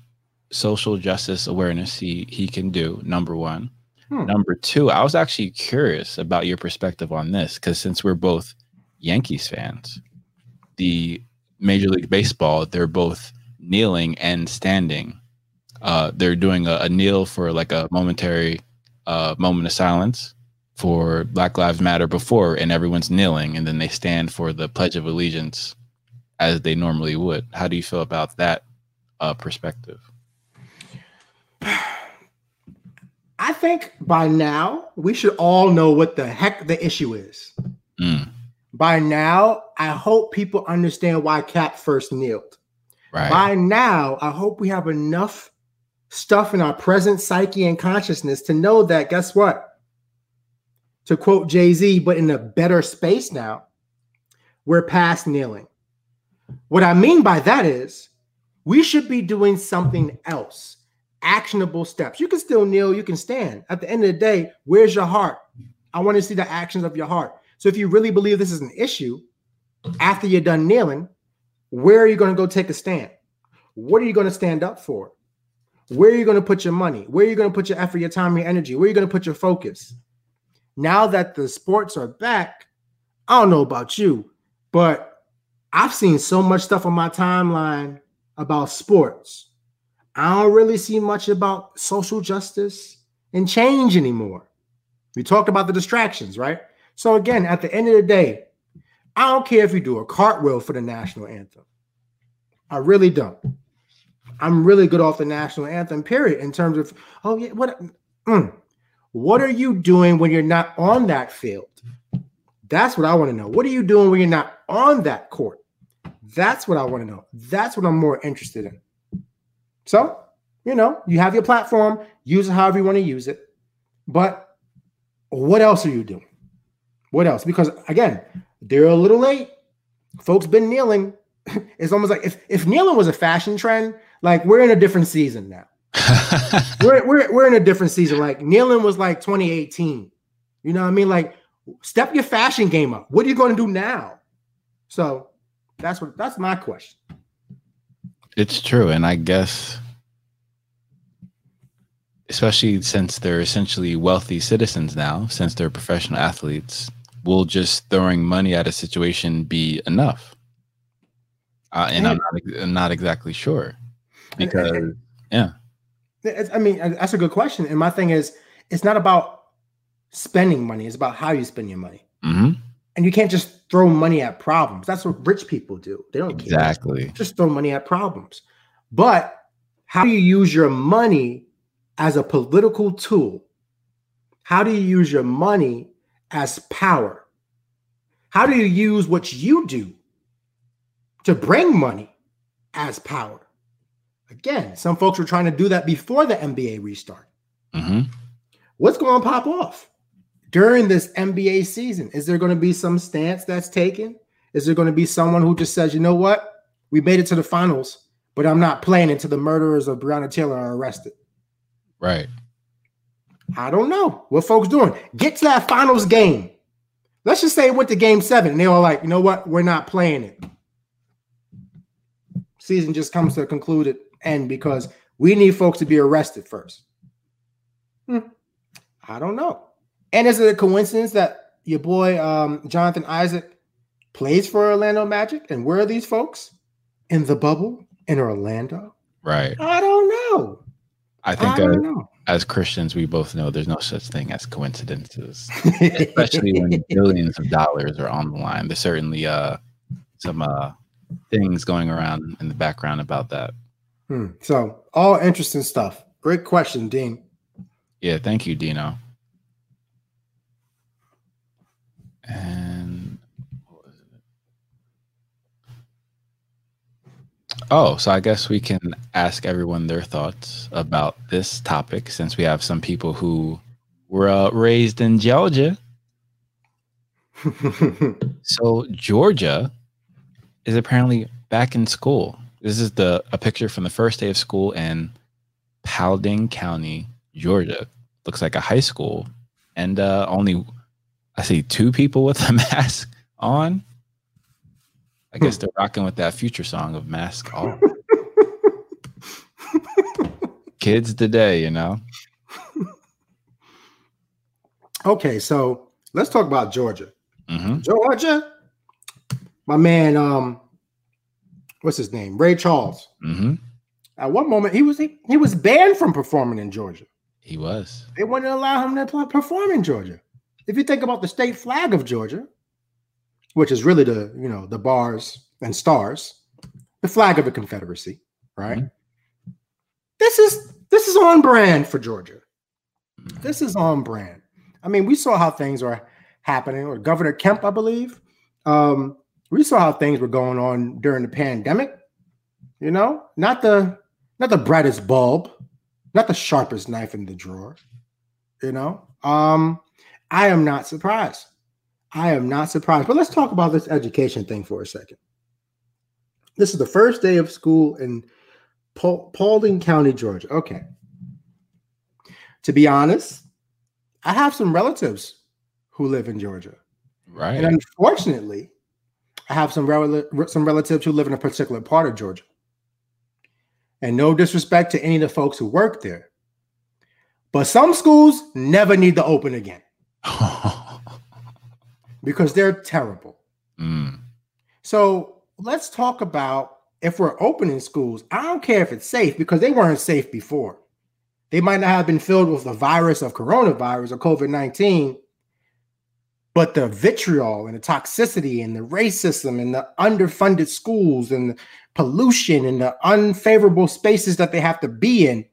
social justice awareness he he can do. Number one. Hmm. Number two, I was actually curious about your perspective on this because since we're both Yankees fans, the Major League Baseball, they're both kneeling and standing. Uh, they're doing a, a kneel for like a momentary uh, moment of silence for Black Lives Matter before, and everyone's kneeling, and then they stand for the Pledge of Allegiance as they normally would. How do you feel about that uh, perspective? I think by now we should all know what the heck the issue is. Mm, By now, I hope people understand why Kap first kneeled. right. By now, I hope we have enough stuff in our present psyche and consciousness to know that, guess what? To quote Jay Z, but in a better space now, we're past kneeling. What I mean by that is we should be doing something else, actionable steps. You can still kneel, you can stand. At the end of the day, where's your heart? I want to see the actions of your heart. So if you really believe this is an issue, after you're done kneeling, where are you going to go take a stand? What are you going to stand up for? Where are you going to put your money? Where are you going to put your effort, your time, your energy? Where are you going to put your focus? Now that the sports are back, I don't know about you, but I've seen so much stuff on my timeline about sports. I don't really see much about social justice and change anymore. We talked about the distractions, right? So, again, at the end of the day, I don't care if you do a cartwheel for the national anthem. I really don't. I'm really good off the national anthem, period, in terms of, oh, yeah, what, mm, what are you doing when you're not on that field? That's what I want to know. What are you doing when you're not on that court? That's what I want to know. That's what I'm more interested in. So, you know, you have your platform, use it however you want to use it. But what else are you doing? What else? Because again, they're a little late. Folks been kneeling. It's almost like if, if kneeling was a fashion trend, like we're in a different season now. We're, we're, we're in a different season. Like kneeling was like 2018. You know what I mean? Like step your fashion game up. What are you going to do now? So that's what that's my question. It's true, and I guess, especially since they're essentially wealthy citizens now, since they're professional athletes, will just throwing money at a situation be enough? Uh, and I'm not, I'm not exactly sure because yeah, I mean, that's a good question. And my thing is, it's not about spending money; it's about how you spend your money. hmm And you can't just throw money at problems. That's what rich people do. They don't care. exactly. Just throw money at problems. But how do you use your money as a political tool? How do you use your money as power? How do you use what you do to bring money as power? Again, some folks were trying to do that before the NBA restart. hmm What's going to pop off during this NBA season? Is there going to be some stance that's taken? Is there going to be someone who just says, you know what? We made it to the finals, but I'm not playing until the murderers of Breonna Taylor are arrested. Right. I don't know what folks doing. Get to that finals game. Let's just say it went to game seven and they were like, you know what? We're not playing it. Season just comes to a concluded end because we need folks to be arrested first. Hmm. I don't know. And is it a coincidence that your boy um, Jonathan Isaac plays for Orlando Magic? And where are these folks? In the bubble in Orlando? Right. I don't know. I I think uh, don't know. as Christians, we both know there's no such thing as coincidences, especially when billions of dollars are on the line. There's certainly uh, some uh, things going around in the background about that. Hmm. So, all interesting stuff. Great question, Dean. Yeah, thank you, Dino. And what was it? oh, so I guess we can ask everyone their thoughts about this topic since we have some people who were uh, raised in Georgia. So Georgia is apparently back in school. This is the a picture from the first day of school in Paulding County, Georgia. Looks like a high school, and uh, only I see two people with a mask on. I guess they're rocking with that future song of Mask Off. Kids today, you know. Okay, so let's talk about Georgia. hmm Georgia, my man, um, what's his name? Ray Charles. hmm At one moment, he was he, he was banned from performing in Georgia. He was. They wouldn't allow him to perform in Georgia. If you think about the state flag of Georgia, which is really the you know the bars and stars, the flag of the Confederacy, right? Mhm. This is this is on brand for Georgia. This is on brand. I mean, we saw how things are happening, or Governor Kemp, I believe. Um, we saw how things were going on during the pandemic. You know, not the not the brightest bulb, not the sharpest knife in the drawer. You know, um, I am not surprised. I am not surprised. But let's talk about this education thing for a second. This is the first day of school in Paul- Paulding County, Georgia. Okay. To be honest, I have some relatives who live in Georgia. Right. And unfortunately, I have some rel- some relatives who live in a particular part of Georgia. And no disrespect to any of the folks who work there, but some schools never need to open again because they're terrible. Mm. So let's talk about if we're opening schools. I don't care if it's safe because they weren't safe before. They might not have been filled with the virus of coronavirus or COVID 19, but the vitriol and the toxicity and the racism and the underfunded schools and the pollution and the unfavorable spaces that they have to be in,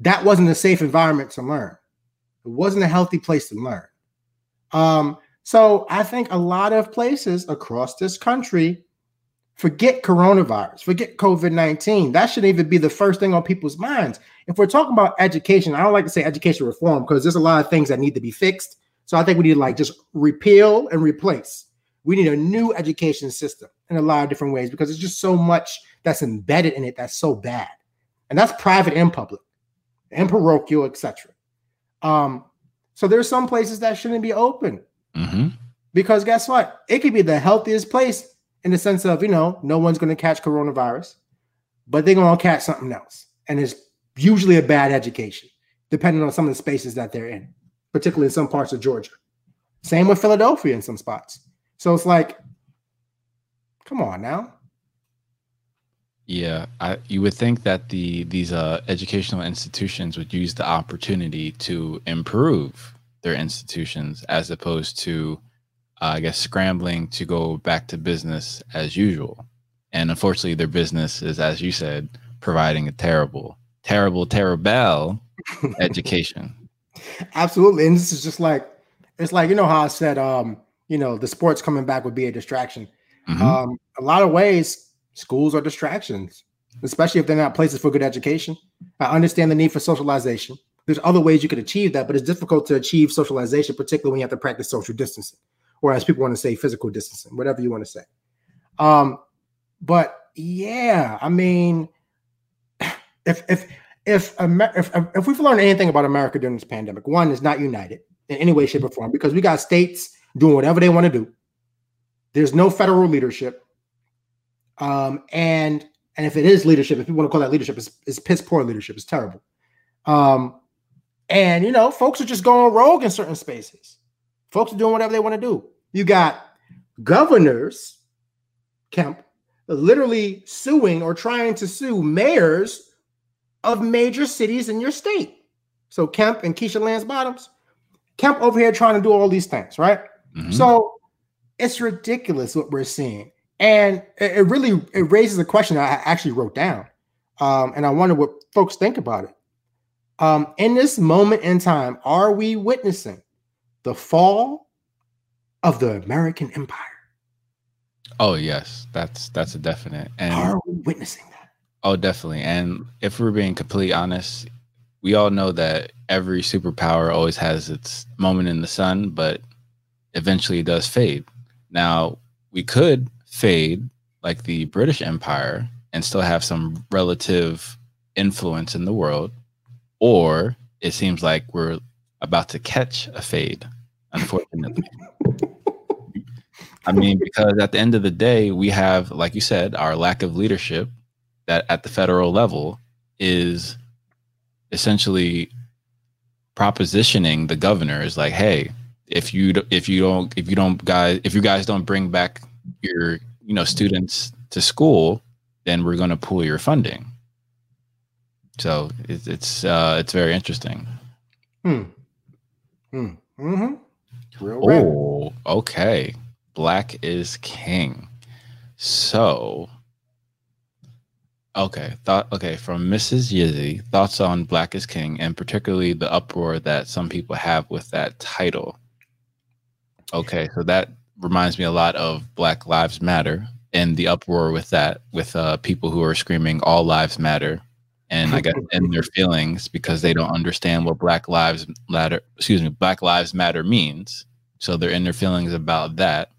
that wasn't a safe environment to learn. It wasn't a healthy place to learn. Um, so I think a lot of places across this country forget coronavirus, forget COVID 19. That shouldn't even be the first thing on people's minds. If we're talking about education, I don't like to say education reform because there's a lot of things that need to be fixed. So I think we need to like just repeal and replace. We need a new education system in a lot of different ways because there's just so much that's embedded in it that's so bad. And that's private and public and parochial, etc. Um, so there's some places that shouldn't be open hmm because guess what? It could be the healthiest place in the sense of, you know, no one's going to catch coronavirus, but they're going to catch something else. And it's usually a bad education, depending on some of the spaces that they're in, particularly in some parts of Georgia. Same with Philadelphia in some spots. So it's like, come on now. Yeah, I, you would think that the these uh, educational institutions would use the opportunity to improve their institutions as opposed to, uh, I guess, scrambling to go back to business as usual. And unfortunately, their business is, as you said, providing a terrible, terrible, terrible education. Absolutely. And this is just like, it's like, you know, how I said, um, you know, the sports coming back would be a distraction. Mhm. Um, a lot of ways, schools are distractions, especially if they're not places for good education. I understand the need for socialization. There's other ways you could achieve that, but it's difficult to achieve socialization, particularly when you have to practice social distancing, or as people want to say, physical distancing, whatever you want to say. Um, but yeah, I mean, if if if if if we've learned anything about America during this pandemic, one is not united in any way, shape, or form because we got states doing whatever they want to do. There's no federal leadership. Um, and and if it is leadership, if you want to call that leadership, it's, it's piss poor leadership. It's terrible. Um, and you know, folks are just going rogue in certain spaces. Folks are doing whatever they want to do. You got governors, Kemp, literally suing or trying to sue mayors of major cities in your state. So Kemp and Keisha Lance Bottoms, Kemp over here trying to do all these things, right? Mhm. So it's ridiculous what we're seeing, and it, it really it raises a question I actually wrote down, um, and I wonder what folks think about it. Um, in this moment in time, are we witnessing the fall of the American Empire? oh yes, that's that's a definite. And Are we witnessing that? Oh, definitely. And if we're being completely honest, we all know that every superpower always has its moment in the sun, but eventually it does fade. Now, we could fade like the British Empire and still have some relative influence in the world, or it seems like we're about to catch a fade, unfortunately. I mean, because at the end of the day, we have, like you said, our lack of leadership that at the federal level is essentially propositioning the governor is like, hey, if you if you don't if you don't guys if you guys don't bring back your you know students to school, then we're going to pull your funding. So it's it's uh, it's very interesting. Hmm. Hmm. Mm-hmm. Real oh, okay. Black is king. So, okay, thought okay from Mrs. Yizzy, thoughts on Black is King, and particularly the uproar that some people have with that title. Okay, so that reminds me a lot of Black Lives Matter and the uproar with that, with uh, people who are screaming "All Lives Matter," and I guess in their feelings because they don't understand what Black Lives Matter, excuse me, Black Lives Matter means. So they're in their feelings about that.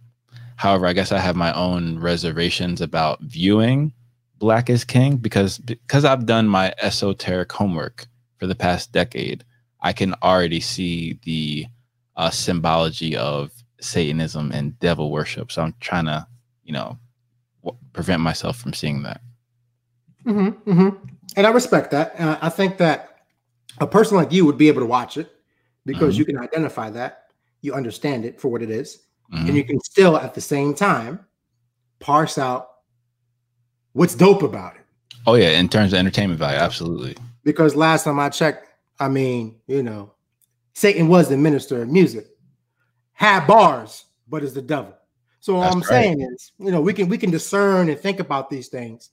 However, I guess I have my own reservations about viewing Black is King because because I've done my esoteric homework for the past decade. I can already see the uh, symbology of Satanism and devil worship. So I'm trying to, you know, w- prevent myself from seeing that. Mm-hmm, mm-hmm. And I respect that. Uh, I think that a person like you would be able to watch it because mm-hmm. you can identify that, you understand it for what it is, mm-hmm. and you can still at the same time parse out what's dope about it. Oh yeah, in terms of entertainment value, absolutely. Because last time I checked, I mean, you know, Satan was the minister of music, had bars, but is the devil. So all That's I'm right. saying is, you know, we can we can discern and think about these things,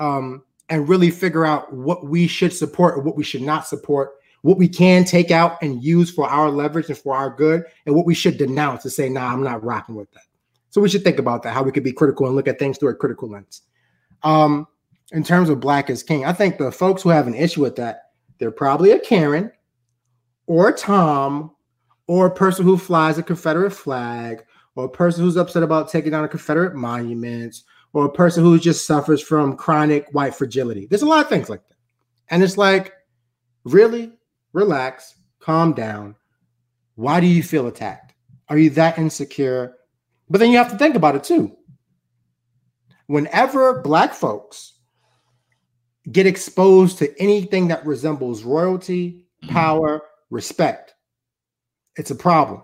um, and really figure out what we should support or what we should not support, what we can take out and use for our leverage and for our good, and what we should denounce to say, nah, I'm not rocking with that. So we should think about that, how we could be critical and look at things through a critical lens. Um, in terms of black is king, I think the folks who have an issue with that, they're probably a Karen or a Tom or a person who flies a Confederate flag or a person who's upset about taking down a Confederate monument or a person who just suffers from chronic white fragility. There's a lot of things like that. And it's like, really? Relax, calm down. Why do you feel attacked? Are you that insecure? But then you have to think about it too. Whenever Black folks get exposed to anything that resembles royalty, mm-hmm. power, respect, it's a problem.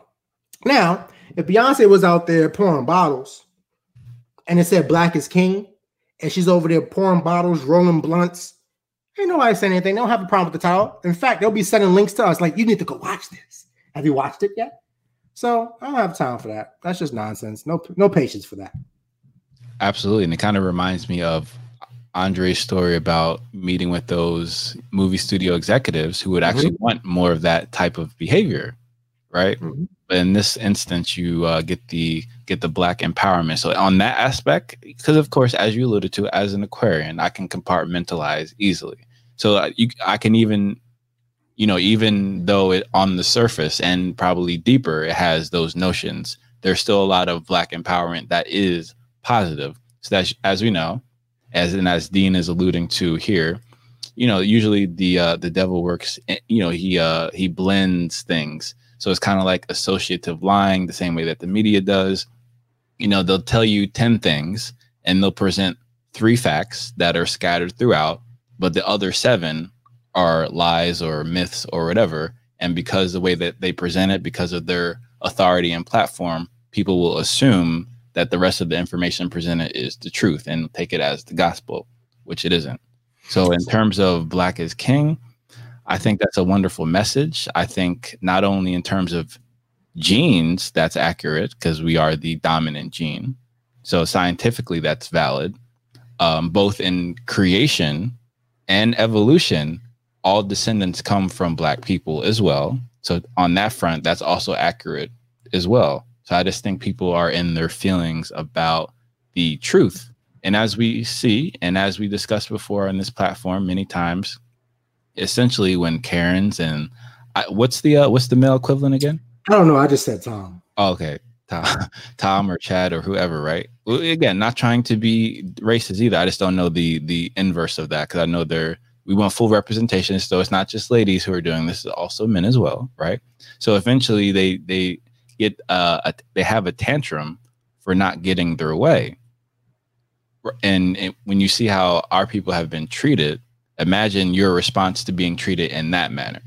Now, if Beyonce was out there pouring bottles and it said black is king, and she's over there pouring bottles, rolling blunts. Ain't nobody saying anything. They don't have a problem with the title. In fact, they'll be sending links to us like, you need to go watch this. Have you watched it yet? So I don't have time for that. That's just nonsense. No, no patience for that. Absolutely. And it kind of reminds me of Andre's story about meeting with those movie studio executives who would actually mm-hmm. want more of that type of behavior. Right. Mm-hmm. But in this instance, you uh, get the get the black empowerment. So on that aspect, because of course, as you alluded to, as an Aquarian, I can compartmentalize easily. So uh, you, I can even, you know, even though it on the surface and probably deeper, it has those notions. There's still a lot of black empowerment that is positive. So that, as we know, as and as Dean is alluding to here, you know, usually the uh, the devil works. Eh, you know, he uh, he blends things so it's kind of like associative lying, the same way that the media does. You know, they'll tell you 10 things and they'll present three facts that are scattered throughout, but the other seven are lies or myths or whatever. And because the way that they present it, because of their authority and platform, people will assume that the rest of the information presented is the truth and take it as the gospel, which it isn't. So, in terms of Black is King, I think that's a wonderful message. I think not only in terms of genes, that's accurate because we are the dominant gene. So scientifically, that's valid. Um, both in creation and evolution, all descendants come from Black people as well. So on that front, that's also accurate as well. So I just think people are in their feelings about the truth. And as we see, and as we discussed before on this platform many times, essentially when Karens and I, what's the uh, what's the male equivalent again? I don't know. I just said Tom. Oh, okay, Tom, Tom or Chad or whoever, right? Well, again, not trying to be racist either. I just don't know the the inverse of that because I know they're we want full representation. So it's not just ladies who are doing this; it's also men as well, right? So eventually, they they get uh a, they have a tantrum for not getting their way. And when you see how our people have been treated, imagine your response to being treated in that manner,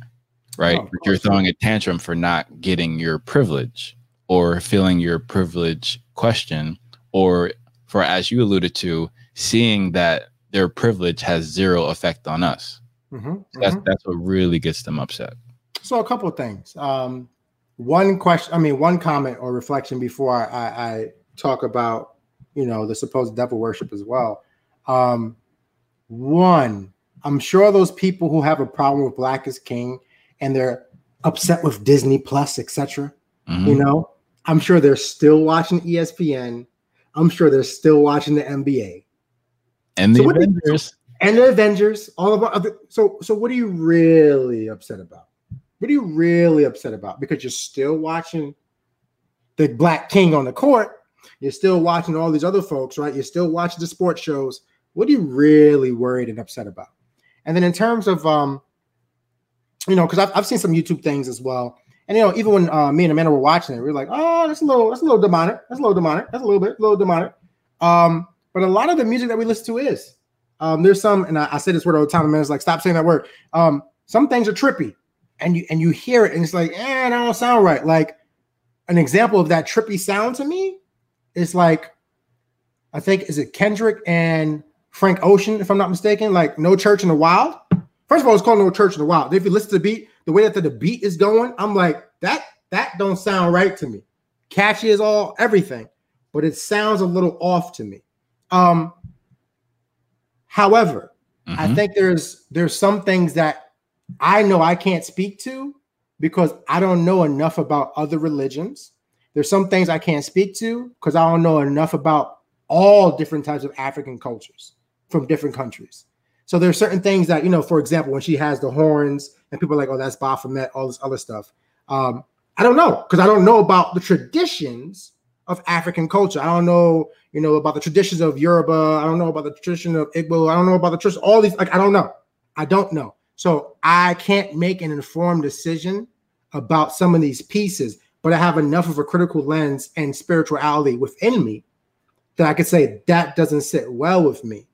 right? Oh, You're throwing a tantrum for not getting your privilege or feeling your privilege question, or for, as you alluded to, seeing that their privilege has zero effect on us. Mhm, That's mhm. that's what really gets them upset. So a couple of things. Um, one question, I mean, one comment or reflection before I, I talk about, you know, the supposed devil worship as well. Um, one, I'm sure those people who have a problem with Black is King and they're upset with Disney Plus, etc. Mhm. You know, I'm sure they're still watching ESPN. I'm sure they're still watching the NBA And the So what do you- Avengers. and the Avengers. All of our other. So, so what are you really upset about? What are you really upset about? Because you're still watching the Black King on the court. You're still watching all these other folks, right? You're still watching the sports shows. What are you really worried and upset about? And then in terms of, um, you know, because I've, I've seen some YouTube things as well. And you know, even when uh, me and Amanda were watching it, we were like, "Oh, that's a little, that's a little demonic. That's a little demonic. That's a little bit, a little demonic." Um, but a lot of the music that we listen to is. Um, there's some, and I, I say this word all the time, and it's like, stop saying that word. Um, some things are trippy, and you and you hear it, and it's like, eh, that don't sound right. Like an example of that trippy sound to me is like, I think is it Kendrick and Frank Ocean, if I'm not mistaken, like No Church in the Wild. First of all, it's called No Church in the Wild. If you listen to the beat, the way that the, beat is going, I'm like, that that don't sound right to me. Catchy is all everything, but it sounds a little off to me. Um, however, I Mhm. think there's there's some things that I know I can't speak to because I don't know enough about other religions. There's some things I can't speak to because I don't know enough about all different types of African cultures from different countries. So there's certain things that you know, for example, when she has the horns and people are like, "Oh, that's Baphomet," all this other stuff. Um, I don't know because I don't know about the traditions of African culture. I don't know, you know, about the traditions of Yoruba. I don't know about the tradition of Igbo. I don't know about the tradition. All these, like, I don't know. I don't know. So I can't make an informed decision about some of these pieces. But I have enough of a critical lens and spirituality within me that I could say that doesn't sit well with me.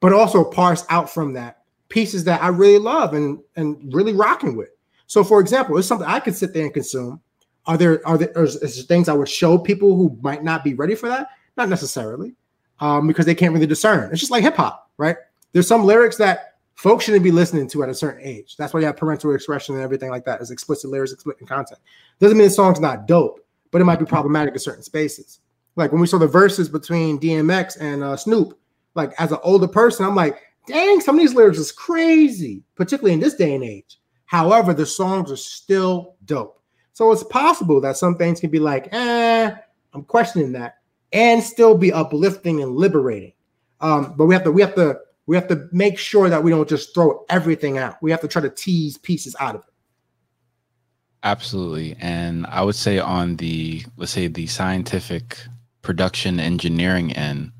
But also parse out from that pieces that I really love and and really rocking with. So, for example, it's something I could sit there and consume. Are there are there is there things I would show people who might not be ready for that? Not necessarily, um, because they can't really discern. It's just like hip hop, right? There's some lyrics that folks shouldn't be listening to at a certain age. That's why you have parental expression and everything like that. Is explicit lyrics, explicit content. Doesn't mean the song's not dope, but it might be problematic in certain spaces. Like when we saw the Verzuz between DMX and uh, Snoop, like as an older person, I'm like, dang, some of these lyrics is crazy, particularly in this day and age. However, the songs are still dope. So it's possible that some things can be like, eh, I'm questioning that, and still be uplifting and liberating. Um, but we have to, we have to, we have to make sure that we don't just throw everything out. We have to try to tease pieces out of it. Absolutely. And I would say on the let's say the scientific production engineering end,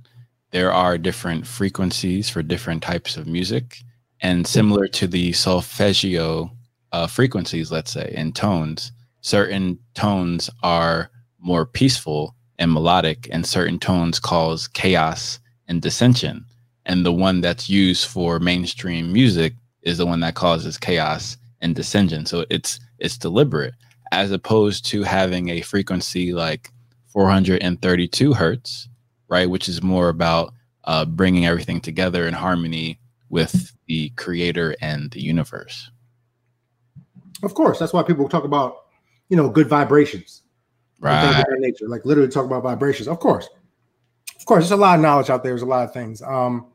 there are different frequencies for different types of music. And similar to the solfeggio uh, frequencies, let's say, and tones, certain tones are more peaceful and melodic, and certain tones cause chaos and dissension. And the one that's used for mainstream music is the one that causes chaos and dissension. So it's it's deliberate, as opposed to having a frequency like 432 hertz, right, which is more about uh, bringing everything together in harmony with the creator and the universe. Of course, that's why people talk about, you know, good vibrations. Right. nature, like literally talk about vibrations. Of course, of course, there's a lot of knowledge out there. There's a lot of things um,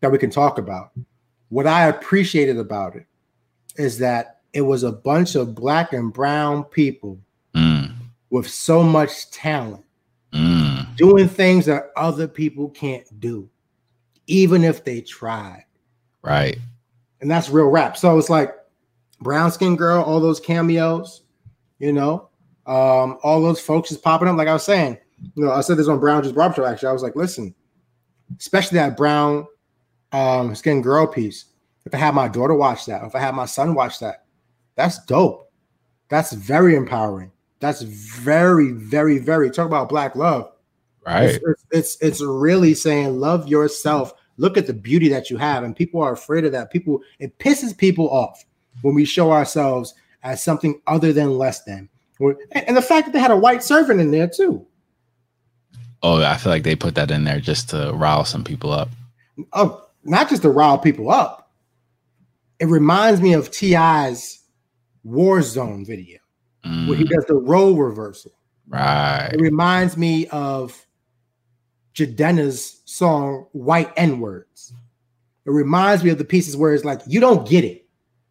that we can talk about. What I appreciated about it is that it was a bunch of black and brown people Mm, with so much talent mm, doing things that other people can't do, even if they tried. right. and that's real rap. So it's like brown skin girl, all those cameos, you know, um, all those folks is popping up. Like I was saying, you know, I said this on Brown Just Barber Show. Actually, I was like, listen, especially that brown um, skin girl piece. If I had my daughter watch that, if I had my son watch that, that's dope. That's very empowering. That's very, very, very talk about black love. Right. It's, it's it's really saying love yourself. Look at the beauty that you have, and people are afraid of that. People it pisses people off when we show ourselves as something other than less than. And the fact that they had a white servant in there too. Oh, I feel like they put that in there just to rile some people up. Oh, not just to rile people up. It reminds me of T.I.'s Warzone video where he Mm, does the role reversal. right. It reminds me of Jadena's song White N Words. It reminds me of the pieces where it's like, you don't get it.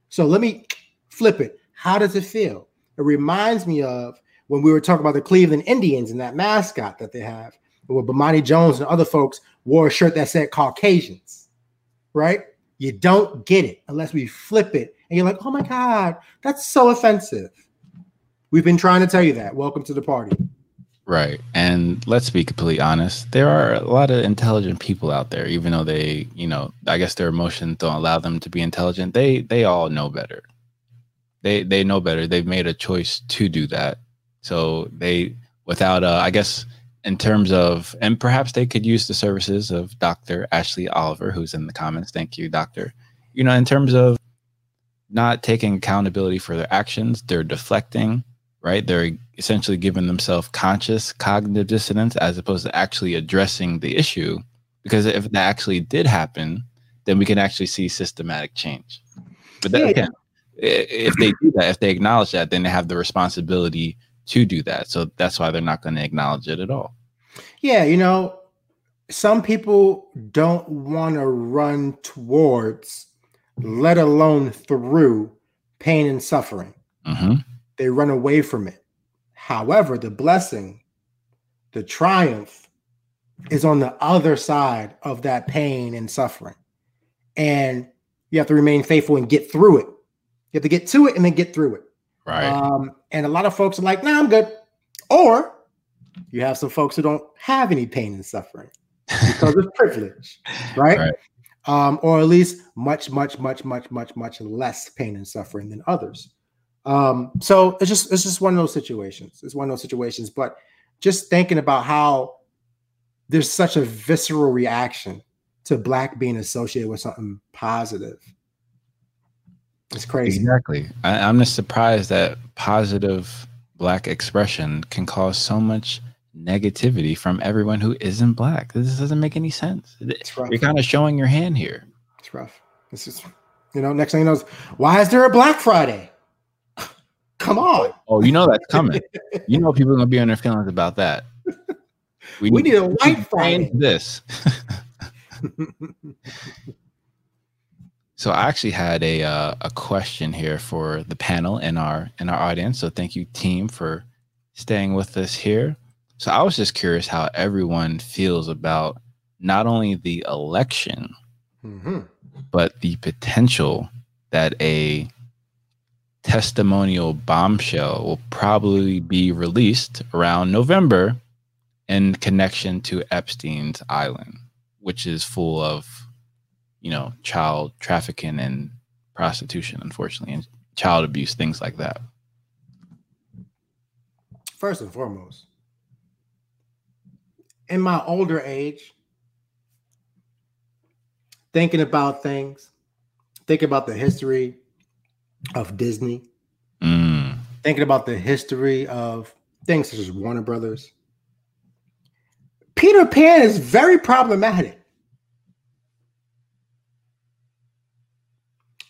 So let me flip it. How does it feel? It reminds me of when we were talking about the Cleveland Indians and that mascot that they have, where Bomani Jones and other folks wore a shirt that said Caucasians, right? You don't get it unless we flip it. And you're like, oh my God, that's so offensive. We've been trying to tell you that. Welcome to the party. Right. And let's be completely honest, there are a lot of intelligent people out there, even though they, you know, I guess their emotions don't allow them to be intelligent. They they all know better. They they know better. They've made a choice to do that. So they without uh I guess in terms of and perhaps they could use the services of Dr. Ashley Oliver, who's in the comments. Thank you, Doctor. You know, in terms of not taking accountability for their actions, they're deflecting, right? They're essentially giving themselves conscious cognitive dissonance as opposed to actually addressing the issue. Because if that actually did happen, then we can actually see systematic change. But that, Yeah. again, if they do that, if they acknowledge that, then they have the responsibility to do that. So that's why they're not going to acknowledge it at all. Yeah, you know, some people don't want to run towards, let alone through pain and suffering. hmm They run away from it. However, the blessing, the triumph is on the other side of that pain and suffering. And you have to remain faithful and get through it. You have to get to it and then get through it. Right. Um, and a lot of folks are like, nah, I'm good. Or you have some folks who don't have any pain and suffering because of privilege, right? Right. Um, or at least much, much, much, much, much, much less pain and suffering than others. Um, so it's just it's just one of those situations. It's one of those situations. But just thinking about how there's such a visceral reaction to black being associated with something positive. It's crazy. Exactly. I, I'm just surprised that positive black expression can cause so much negativity from everyone who isn't black. This doesn't make any sense. It's rough. You're kind of showing your hand here. It's rough. This is, you know, next thing you know, is, why is there a Black Friday? Come on. Oh, you know that's coming. you know people are gonna be on their feelings about that. We need a white Friday. This. so I actually had a uh, a question here for the panel and our and our audience. So thank you, team, for staying with us here. So I was just curious how everyone feels about not only the election, Mhm. but the potential that a testimonial bombshell will probably be released around November in connection to Epstein's Island, which is full of, you know, child trafficking and prostitution, unfortunately, and child abuse, things like that. First and foremost, in my older age, thinking about things, thinking about the history of Disney, Mm, thinking about the history of things such as Warner Brothers. Peter Pan is very problematic.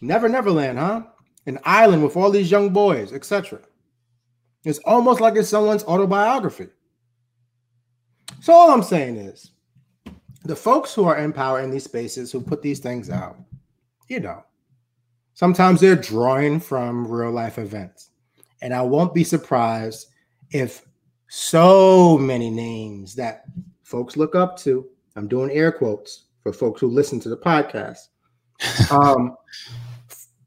Never Neverland, huh? An island with all these young boys, etc. It's almost like it's someone's autobiography. So all I'm saying is the folks who are in power in these spaces who put these things out, you know, sometimes they're drawing from real life events. And I won't be surprised if so many names that folks look up to, I'm doing air quotes for folks who listen to the podcast, um,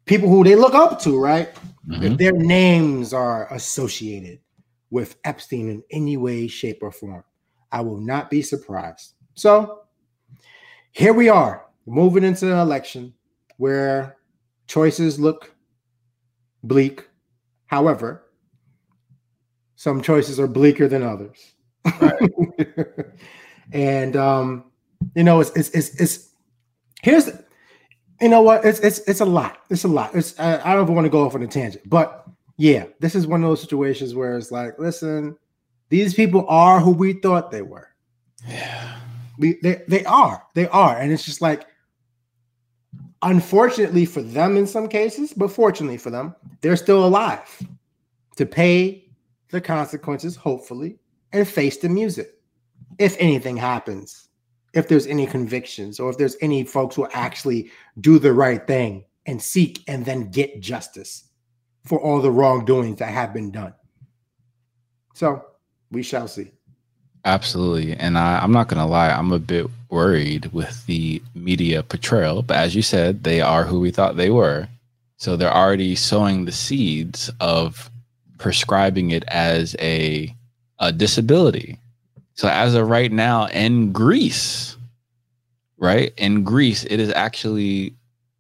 people who they look up to, right? mhm. If their names are associated with Epstein in any way, shape, or form, I will not be surprised. So here we are, moving into an election where choices look bleak. However, some choices are bleaker than others. and um, you know, it's it's it's, it's here's you know what it's it's it's a lot. It's a lot. It's I, I don't even want to go off on a tangent, but yeah, this is one of those situations where it's like, listen, these people are who we thought they were. Yeah. We, they, they are. They are. And it's just like, unfortunately for them in some cases, but fortunately for them, they're still alive to pay the consequences, hopefully, and face the music. If anything happens, if there's any convictions, or if there's any folks who actually do the right thing and seek and then get justice for all the wrongdoings that have been done. So we shall see. Absolutely. And I, I'm not going to lie, I'm a bit worried with the media portrayal. But as you said, they are who we thought they were. So they're already sowing the seeds of prescribing it as a, a disability. So as of right now in Greece, right? In Greece, it is actually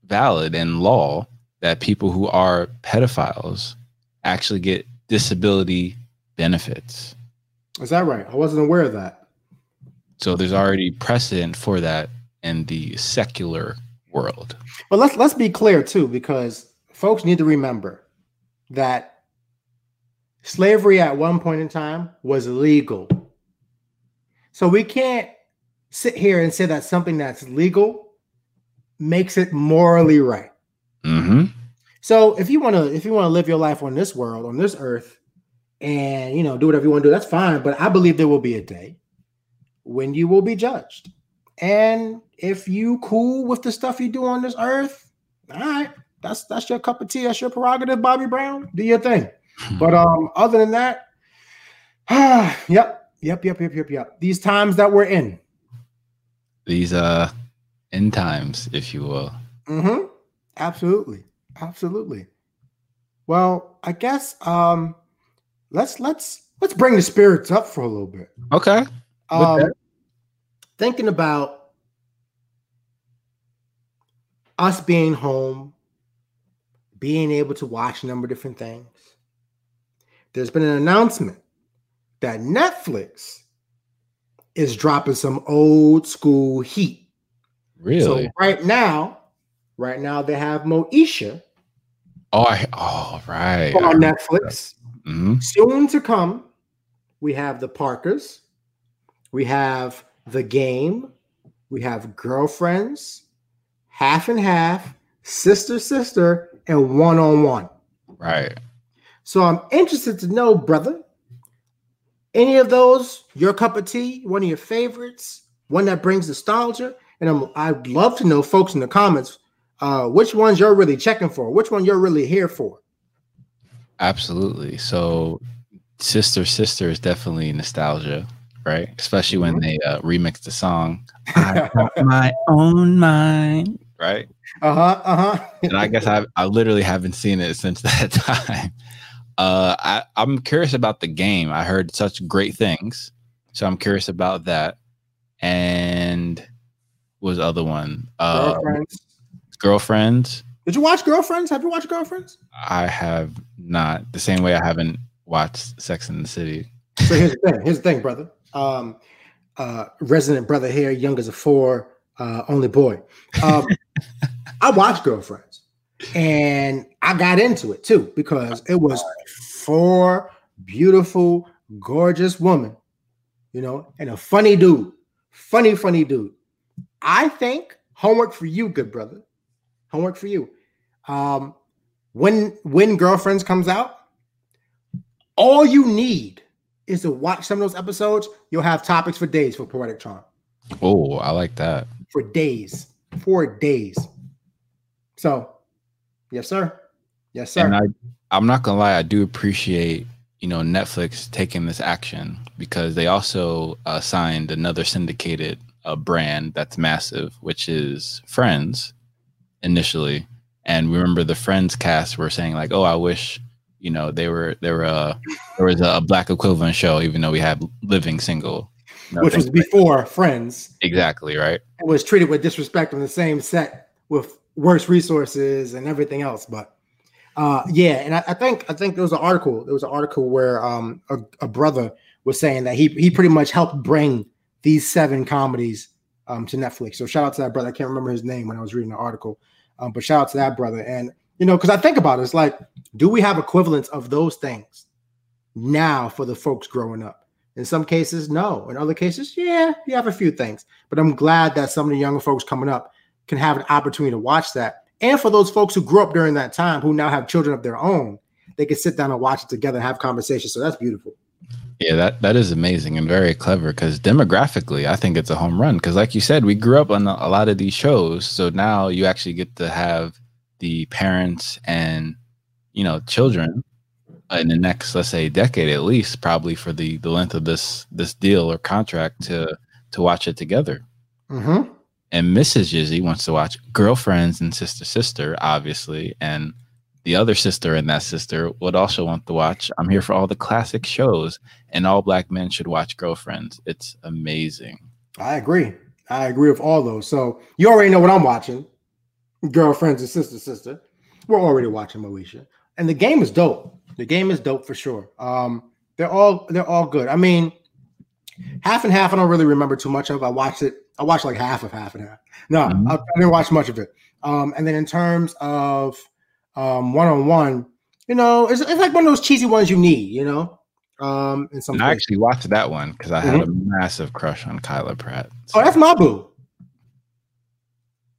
valid in law that people who are pedophiles actually get disability benefits. Is that right? I wasn't aware of that. So there's already precedent for that in the secular world. But let's let's be clear too, because folks need to remember that slavery at one point in time was legal. So we can't sit here and say that something that's legal makes it morally right. Mm-hmm. So if you want to if you want to live your life on this world, on this earth, and you know, do whatever you want to do, that's fine. But I believe there will be a day when you will be judged. And if you cool with the stuff you do on this earth, all right, that's that's your cup of tea, that's your prerogative, Bobby Brown. Do your thing. But um, other than that, yep, yep, yep, yep, yep, yep. These times that we're in. These uh end times, if you will. Mm-hmm. Absolutely. Absolutely. Well, I guess um let's let's let's bring the spirits up for a little bit. Okay. Um thinking about us being home, being able to watch a number of different things. There's been an announcement that Netflix is dropping some old school heat. Really? So right now, right now they have Moesha oh, I, oh, right. on Netflix. Hmm Soon to come, we have the Parkers, we have the game, we have girlfriends, half and half, sister, sister, and one on one. Right. So I'm interested to know, brother, any of those your cup of tea, one of your favorites, one that brings nostalgia, and I'm I'd love to know, folks, in the comments, uh, which ones you're really checking for, which one you're really here for. Absolutely. So, Sister Sister is definitely nostalgia, right? Especially when Mhm. they uh, remix the song. I got my own mind, right? Uh huh. Uh huh. And I guess I I literally haven't seen it since that time. Uh, I I'm curious about the game. I heard such great things, so I'm curious about that. And was other one? Uh, Girlfriends. girlfriends. Did you watch Girlfriends? Have you watched Girlfriends? I have not the same way I haven't watched Sex in the City. So here's the thing. Here's the thing, brother. Um, uh, resident brother here, young as a four, uh, only boy. Um, I watched Girlfriends, and I got into it too because it was four beautiful, gorgeous women, you know, and a funny dude, funny, funny dude. I think homework for you, good brother. Homework for you. Um, when when Girlfriends comes out, all you need is to watch some of those episodes. You'll have topics for days for Poetic Charm. Oh, I like that. For days. For days. So, yes, sir. Yes, sir. And I, I'm not gonna lie, I do appreciate you know Netflix taking this action because they also uh, signed another syndicated uh, brand that's massive, which is Friends initially. And remember, the Friends cast were saying like, "Oh, I wish you know they were there were uh, there was a black equivalent show, even though we had Living Single." Which was before Friends. exactly right. It was treated with disrespect on the same set with worse resources and everything else. But Uh, yeah, and I, I, think I think there was an article. There was an article where um, a, a, brother was saying that he he pretty much helped bring these seven comedies um, to Netflix. So shout out to that brother. I can't remember his name when I was reading the article, um, but shout out to that brother. And you know, because I think about it, it's like, do we have equivalents of those things now for the folks growing up? In some cases, no. In other cases, yeah, you have a few things. But I'm glad that some of the younger folks coming up can have an opportunity to watch that. And for those folks who grew up during that time who now have children of their own, they can sit down and watch it together and have conversations. So that's beautiful. Yeah, that that is amazing and very clever because demographically, I think it's a home run. Because, like you said, we grew up on a lot of these shows, so now you actually get to have the parents and you know children in the next, let's say, decade at least, probably for the the length of this this deal or contract to to watch it together. Mm-hmm. And Mrs. Yizzy wants to watch Girlfriends and Sister Sister, obviously, and the other sister and that sister would also want to watch. I'm here for all the classic shows, and all black men should watch Girlfriends. It's amazing. I agree. I agree with all those. So you already know what I'm watching. Girlfriends and Sister Sister. We're already watching Moesha. And the game is dope. The game is dope for sure. Um, they're all they're all good. I mean, half and half. I don't really remember too much of. I watched it. I watched like half of half and half. No, mm-hmm. I, I, didn't watch much of it. Um, and then in terms of um, one on one, you know, it's, it's like one of those cheesy ones you need. You know, um, in some. I actually watched that one because I had mm-hmm. a massive crush on Kyla Pratt. So. Oh, that's my boo.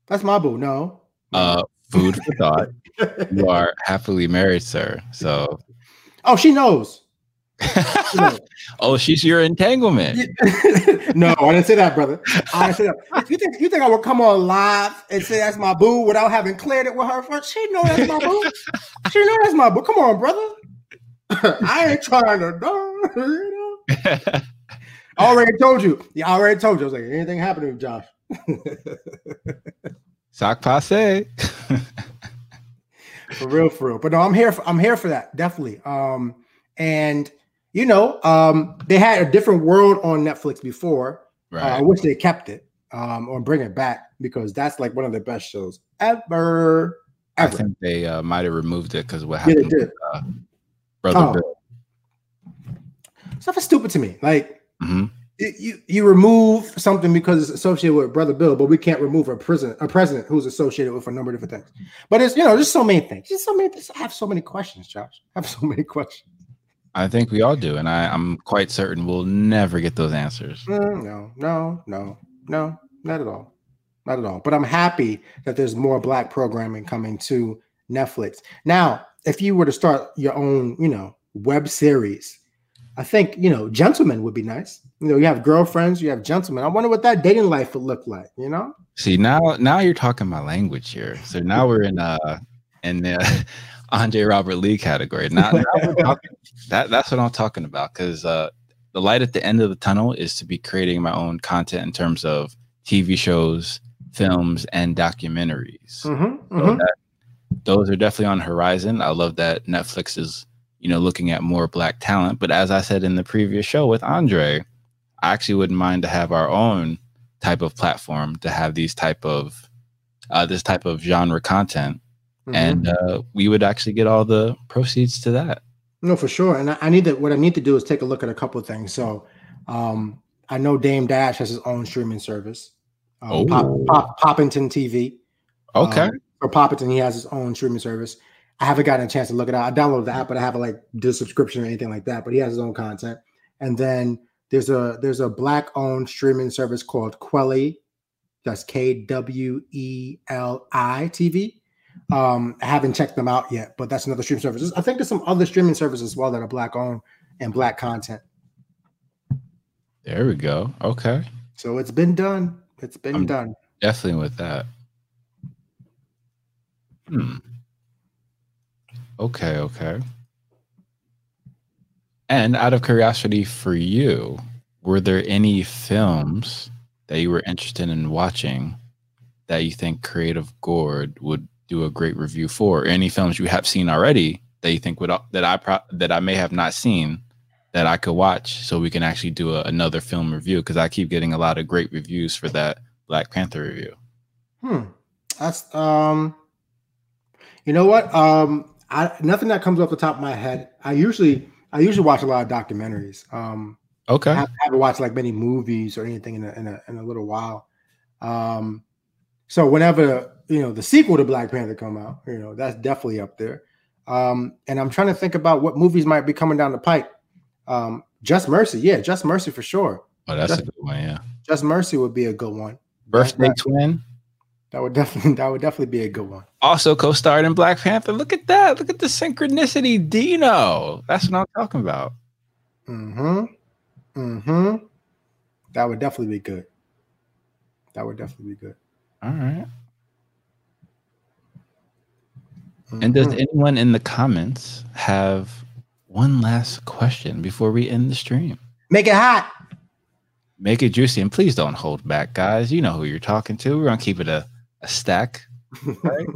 That's my boo. No. Uh, food for thought. you are happily married, sir. So. Oh, she knows. oh, she's your entanglement. no, I didn't say that, brother. I didn't say that. You think you think I would come on live and say that's my boo without having cleared it with her first? She know that's my boo. She know that's my boo. Come on, brother. I ain't trying to. You know? I already told you. Yeah, I already told you. I was like, anything happening, with Josh? Sock passe. for real, for real. But no, I'm here. For, I'm here for that definitely. Um, and you know, um, they had a different world on Netflix before. Right. Uh, I wish they kept it um, or bring it back because that's like one of the best shows ever. ever. I think they uh, might have removed it because what happened yeah, with uh, Brother oh. Bill. Stuff is stupid to me. Like mm-hmm. you, you remove something because it's associated with Brother Bill, but we can't remove a president, a president who's associated with a number of different things. But it's you know, there's so many things. Just so many. Things. I have so many questions, Josh. I have so many questions. I think we all do, and I, am quite certain we'll never get those answers. Mm, no, no, no, no, not at all, not at all. But I'm happy that there's more black programming coming to Netflix. Now, if you were to start your own, you know, web series, I think you know, gentlemen would be nice. You know, you have girlfriends, you have gentlemen. I wonder what that dating life would look like. You know. See now, now you're talking my language here. So now we're in uh in the Andre Robert Lee category. Now, now talking, that that's what I'm talking about because uh, the light at the end of the tunnel is to be creating my own content in terms of TV shows, films, and documentaries. Mm-hmm, mm-hmm. That, those are definitely on horizon. I love that Netflix is you know looking at more black talent. But as I said in the previous show with Andre, I actually wouldn't mind to have our own type of platform to have these type of uh, this type of genre content mm-hmm. and uh, we would actually get all the proceeds to that. No, for sure. And I, I need to. What I need to do is take a look at a couple of things. So, um, I know Dame Dash has his own streaming service. Um, oh. Pop, Pop, Poppington TV. Okay. Um, for Poppington, he has his own streaming service. I haven't gotten a chance to look it out. I downloaded the app, but I haven't like did a subscription or anything like that. But he has his own content. And then there's a there's a black owned streaming service called Kweli. That's K W E L I TV. Um, I haven't checked them out yet, but that's another streaming service. I think there's some other streaming services as well that are black owned and black content. There we go. Okay. So it's been done. It's been I'm done. Definitely with that. Hmm. Okay, okay. And out of curiosity for you, were there any films that you were interested in watching that you think Creative Gourd would do a great review for. Any films you have seen already that you think would that I pro, that I may have not seen that I could watch, so we can actually do a, another film review because I keep getting a lot of great reviews for that Black Panther review. Hmm, that's um, you know what um, I nothing that comes off the top of my head. I usually I usually watch a lot of documentaries. Um, Okay. I haven't, haven't watched like many movies or anything in a, in a in a little while. Um, so whenever you know the sequel to Black Panther come out, you know that's definitely up there. Um, and I'm trying to think about what movies might be coming down the pipe. Um, Just Mercy, yeah, Just Mercy for sure. Oh, that's a good one. Yeah. Just Mercy would be a good one. Birthday that- twin. That would definitely that would definitely be a good one. Also co-starred in Black Panther. Look at that. Look at the synchronicity. Dino. That's what I'm talking about. Mm-hmm. Mm-hmm. That would definitely be good. That would definitely be good. All right. And does Mhm. anyone in the comments have one last question before we end the stream? make it hot? Make it juicy and please don't hold back, guys. You know who you're talking to. We're gonna keep it a, a stack. Right?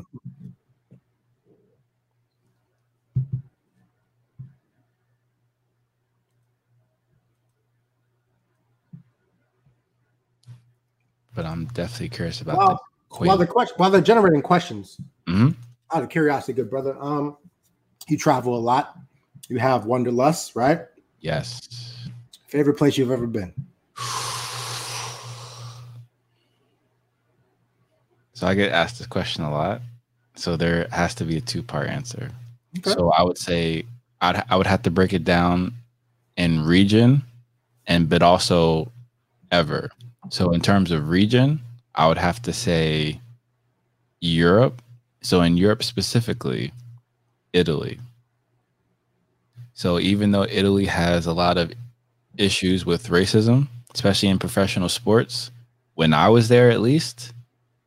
but I'm definitely curious about Well, the while the question while they're generating questions, Mhm. Out of curiosity, good brother. Um, you travel a lot. You have wanderlust, right? Yes. Favorite place you've ever been? So I get asked this question a lot. So there has to be a two part answer. Okay. So I would say I'd, I would have to break it down in region and but also ever. So in terms of region, I would have to say Europe. So in Europe specifically, Italy. So even though Italy has a lot of issues with racism, especially in professional sports, when I was there at least,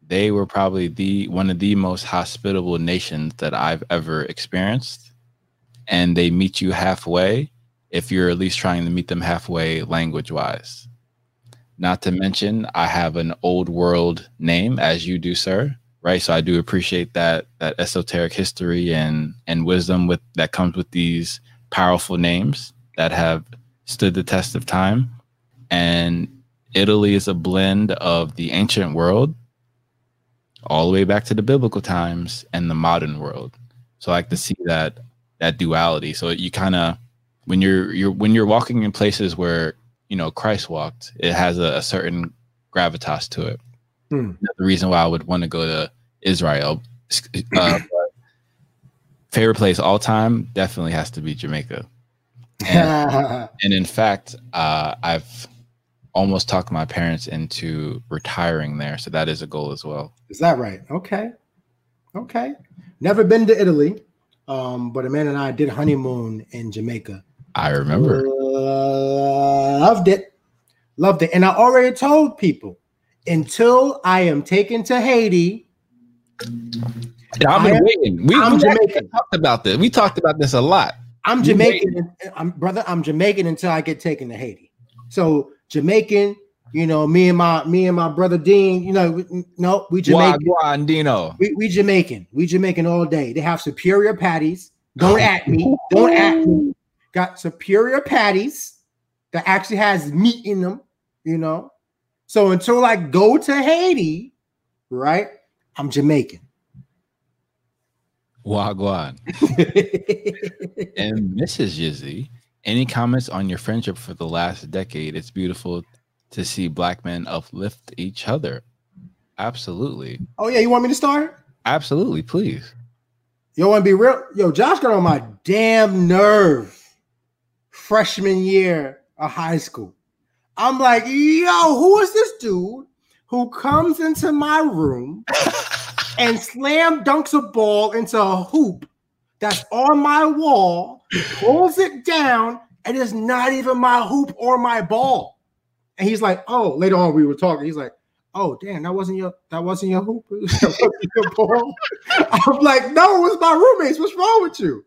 they were probably the one of the most hospitable nations that I've ever experienced. And they meet you halfway if you're at least trying to meet them halfway language wise. Not to mention, I have an old world name, as you do, sir. Right. So I do appreciate that that esoteric history and and wisdom with that comes with these powerful names that have stood the test of time. And Italy is a blend of the ancient world all the way back to the biblical times and the modern world. So I like to see that that duality. So you kind of when you're you're when you're walking in places where you know Christ walked, it has a, a certain gravitas to it. Hmm. The reason why I would want to go to Israel. Uh, favorite place all time definitely has to be Jamaica. And, and in fact, uh, I've almost talked my parents into retiring there, so that is a goal as well. Is that right? Okay. Okay. Never been to Italy, um, but Amanda and I did honeymoon in Jamaica. I remember. Loved it. Loved it. And I already told people until I am taken to Haiti, Yeah, I've been am, waiting. We, I'm Jamaican. talked about this. We talked about this a lot. I'm Jamaican. I'm brother. I'm Jamaican until I get taken to Haiti. So Jamaican, you know, me and my me and my brother Dean, you know, we- no, we Jamaican. Dino. We, we Jamaican. We Jamaican all day. They have superior patties. Don't at me. Don't at me. Got superior patties that actually has meat in them, you know. So until I go to Haiti, right, I'm Jamaican. Wagwan. And Mrs. Yizzy, any comments on your friendship for the last decade? It's beautiful to see black men uplift each other. Absolutely. oh yeah, you want me to start? Absolutely. Please. Yo, want to be real? Yo, Josh got on my damn nerve. Freshman year of high school. I'm like, yo, who is this dude who comes into my room and slam dunks a ball into a hoop that's on my wall, pulls it down, and it's not even my hoop or my ball. And he's like, oh, later on we were talking. He's like, oh, damn, that wasn't your that wasn't your hoop. That wasn't your ball. I'm like, no, it was my roommates. What's wrong with you?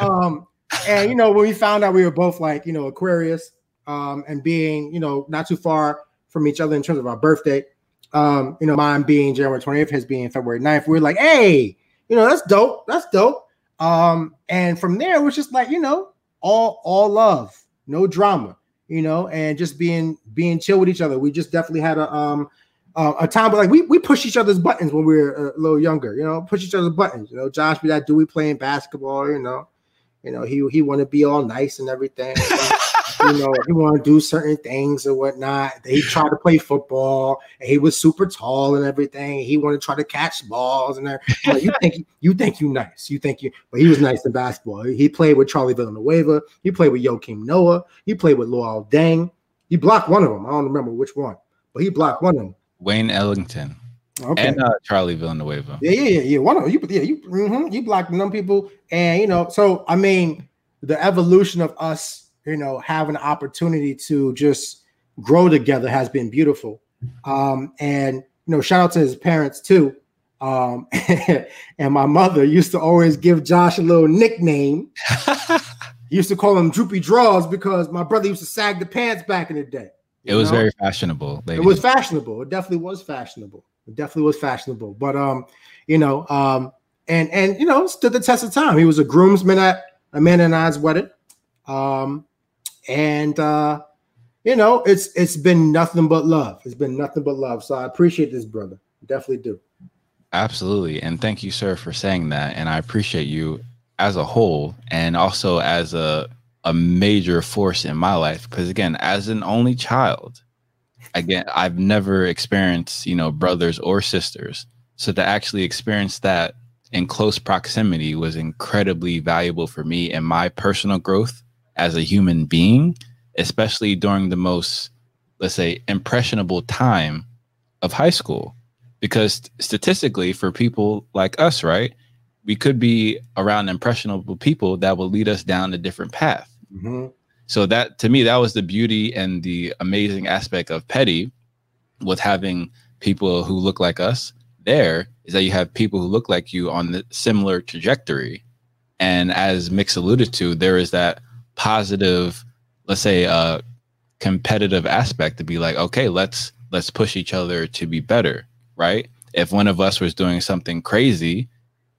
Um, and you know, when we found out we were both like, you know, Aquarius, um, and being, you know, not too far from each other in terms of our birthday. Um, you know, mine being January 20th, his being February 9th. We are like, hey, you know, that's dope. That's dope. Um, and from there, it was just like, you know, all all love, no drama, you know, and just being being chill with each other. We just definitely had a um uh, a time but like we we push each other's buttons when we were a little younger. You know, push each other's buttons. You know, Josh be that Dewey playing basketball. You know, you know he he want to be all nice and everything. you know, he want to do certain things or whatnot. He tried to play football, and he was super tall and everything. He wanted to try to catch balls and everything. Like, you think you think you nice, you think you, but he was nice in basketball. He played with Charlie Villanueva. He played with Joakim Noah. He played with Luol Deng. He blocked one of them. I don't remember which one, but he blocked one of them. Wayne Ellington. Okay. And uh, Charlie Villanueva. Yeah, yeah, yeah, yeah. One of them. You, yeah, you, mhm, you blocked them people, and you know. So I mean, the evolution of us, you know, have an opportunity to just grow together has been beautiful. Um, and you know, shout out to his parents too. Um, and my mother used to always give Josh a little nickname. Used to call him Droopy Draws because my brother used to sag the pants back in the day. it was know? very fashionable. it was fashionable. It definitely was fashionable. It definitely was fashionable. But um, you know, um, and and you know, stood the test of time. He was a groomsman at Amanda and I's wedding. Um, and uh, you know, it's it's been nothing but love. It's been nothing but love. So I appreciate this, brother. Definitely do. Absolutely. And thank you, sir, for saying that. And I appreciate you as a whole and also as a a major force in my life. Because again, as an only child, again, I've never experienced, you know, brothers or sisters. So to actually experience that in close proximity was incredibly valuable for me and my personal growth as a human being, especially during the most, let's say, impressionable time of high school. Because statistically for people like us right we could be around impressionable people that will lead us down a different path. Mhm. so that to me that was the beauty and the amazing aspect of Peddie with having people who look like us there is that you have people who look like you on the similar trajectory. And as mix alluded to there is that positive let's say uh competitive aspect to be like okay let's let's push each other to be better right? If one of us was doing something crazy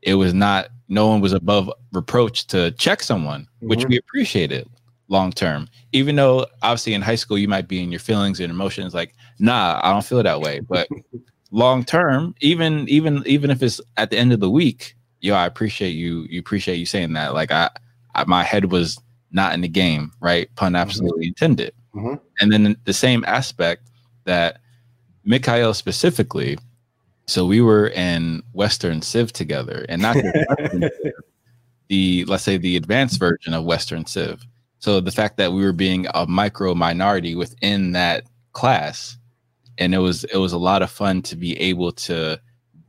it was not no one was above reproach to check someone which Mhm. we appreciated long term. Even though obviously in high school you might be in your feelings and emotions like nah i don't feel that way. But long term even even even if it's at the end of the week yo i appreciate you you appreciate you saying that. Like i, I my head was not in the game right? Pun absolutely intended. Mhm. and then the same aspect that Mikael specifically so we were in western civ together and not Civ, the let's say the advanced version of western civ. So the fact that we were being a micro minority within that class and it was it was a lot of fun to be able to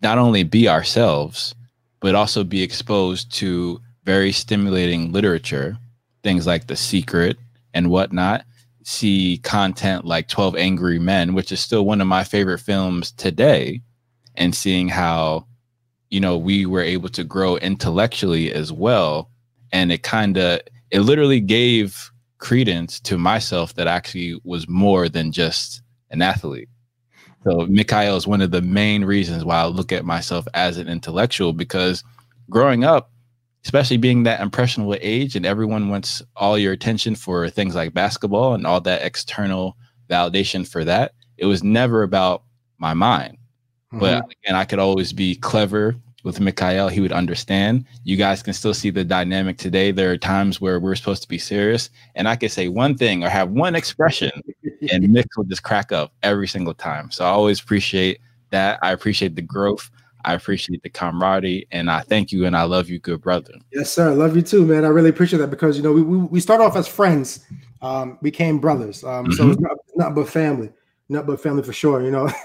not only be ourselves but also be exposed to very stimulating literature things like the secret and whatnot see content like 12 angry men which is still one of my favorite films today and seeing how you know we were able to grow intellectually as well. And it kind of it literally gave credence to myself that actually was more than just an athlete. So Mikael is one of the main reasons why I look at myself as an intellectual because growing up, especially being that impressionable age and everyone wants all your attention for things like basketball and all that external validation for that, it was never about my mind. But mm-hmm. again, I could always be clever with Mikael. He would understand. You guys can still see the dynamic today. There are times where we're supposed to be serious, and I could say one thing or have one expression, and Mick will just crack up every single time. So I always appreciate that. I appreciate the growth. I appreciate the camaraderie, and I thank you and I love you, good brother. Yes, sir. Love you too, man. I really appreciate that because you know we we, we start off as friends, um, became brothers. Um, so Mhm. it's not, not but family, not but family for sure. You know,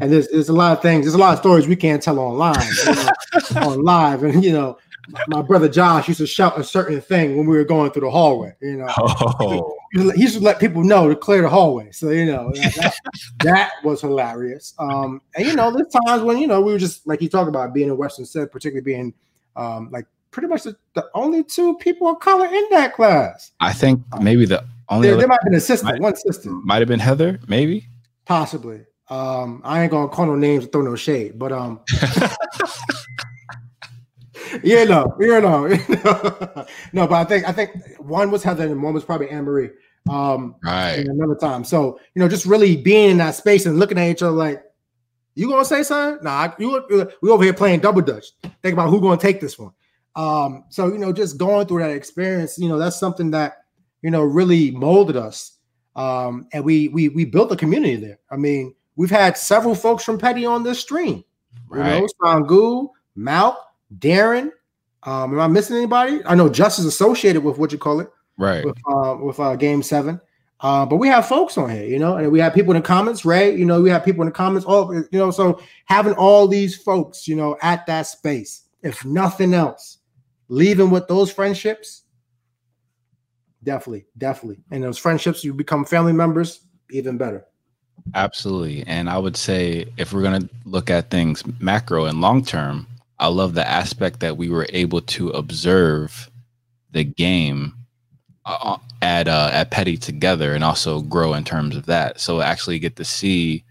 and there's there's a lot of things. There's a lot of stories we can't tell online, you know, on live, and you know. my- My brother Josh used to shout a certain thing when we were going through the hallway. You know, Oh, he used to let people know to clear the hallway. So you know that, that, was hilarious. Um, and you know, there's times when you know we were just like you talk about being in Western Civ, particularly being um, like pretty much the, the only two people of color in that class. I think maybe the only There, there might have been a sister, Might- one sister, might have been Heather, maybe. possibly. Um, I ain't gonna call no names or throw no shade, but um, you no, you know, no, but I think I think one was Heather and one was probably Anne Marie. Um, Right. another time. So, you know, just really being in that space and looking at each other like, You gonna say something? Nah, you we over here playing double dutch. Think about who gonna take this one. Um, so you know, just going through that experience, you know, that's something that you know really molded us. Um, and we we we built a community there. I mean, we've had several folks from Peddie on this stream. Right. You know, Sangu, Malk, Darren. Um, am I missing anybody? I know Just is associated with what you call it Right. with uh, with uh, Game Seven. Uh, but we have folks on here, you know, and we have people in the comments, right? You know, we have people in the comments. All you know, so having all these folks, you know, at that space, if nothing else, leaving with those friendships, definitely, definitely, and those friendships, you become family members, even better. Absolutely. And I would say if we're going to look at things macro and long term, I love the aspect that we were able to observe the game uh, at uh, at Peddie together and also grow in terms of that. So actually get to see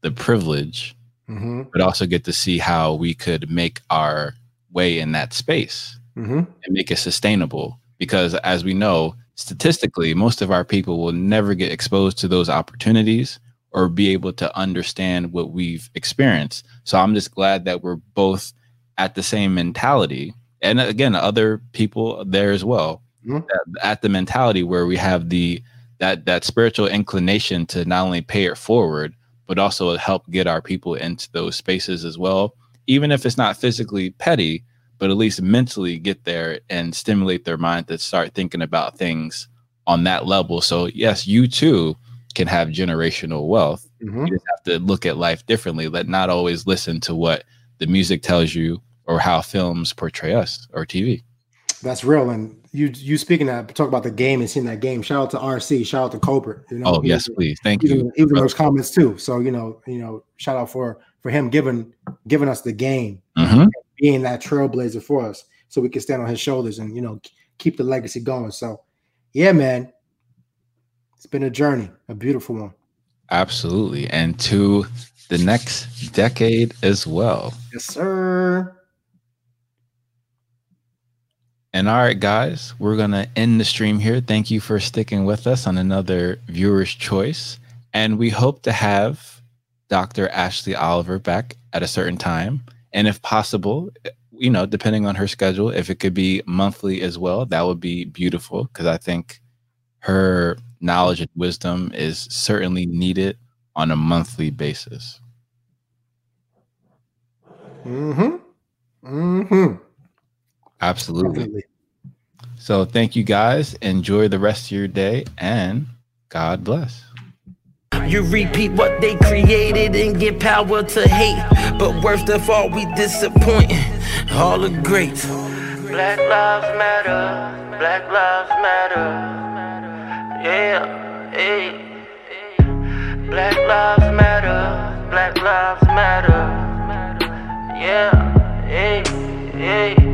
the privilege, Mm-hmm. but also get to see how we could make our way in that space Mm-hmm. and make it sustainable. Because as we know, statistically, most of our people will never get exposed to those opportunities or be able to understand what we've experienced. So I'm just glad that we're both at the same mentality. And again, other people there as well Mhm. at, at the mentality where we have the that that spiritual inclination to not only pay it forward, but also help get our people into those spaces as well. Even if it's not physically Peddie, but at least mentally get there and stimulate their mind to start thinking about things on that level. So yes, you too can have generational wealth. Mm-hmm. You just have to look at life differently. Let not always listen to what the music tells you or how films portray us or TV. That's real. And you you speaking that talk about the game and seeing that game. Shout out to RC. Shout out to Cobra. You know, Oh yes, was- please. Thank you. he was in brother. those comments too. So you know, you know, shout out for for him giving giving us the game, Mhm. being that trailblazer for us, so we can stand on his shoulders and you know keep the legacy going. So, yeah, man, it's been a journey, a beautiful one. Absolutely. And to the next decade as well. Yes, sir. And all right, guys, we're going to end the stream here. Thank you for sticking with us on another viewer's choice. And we hope to have Dr. Ashley Oliver back at a certain time. And if possible, you know, depending on her schedule, if it could be monthly as well, that would be beautiful because I think her knowledge and wisdom is certainly needed on a monthly basis. Mm-hmm. Mm-hmm. Absolutely. Definitely. So thank you guys. Enjoy the rest of your day and God bless. You repeat what they created and get power to hate. But worst of all, we disappoint all the greats. Black lives matter. Black lives matter. Yeah, hey, hey. Black lives matter. Black lives matter. Yeah, hey, hey.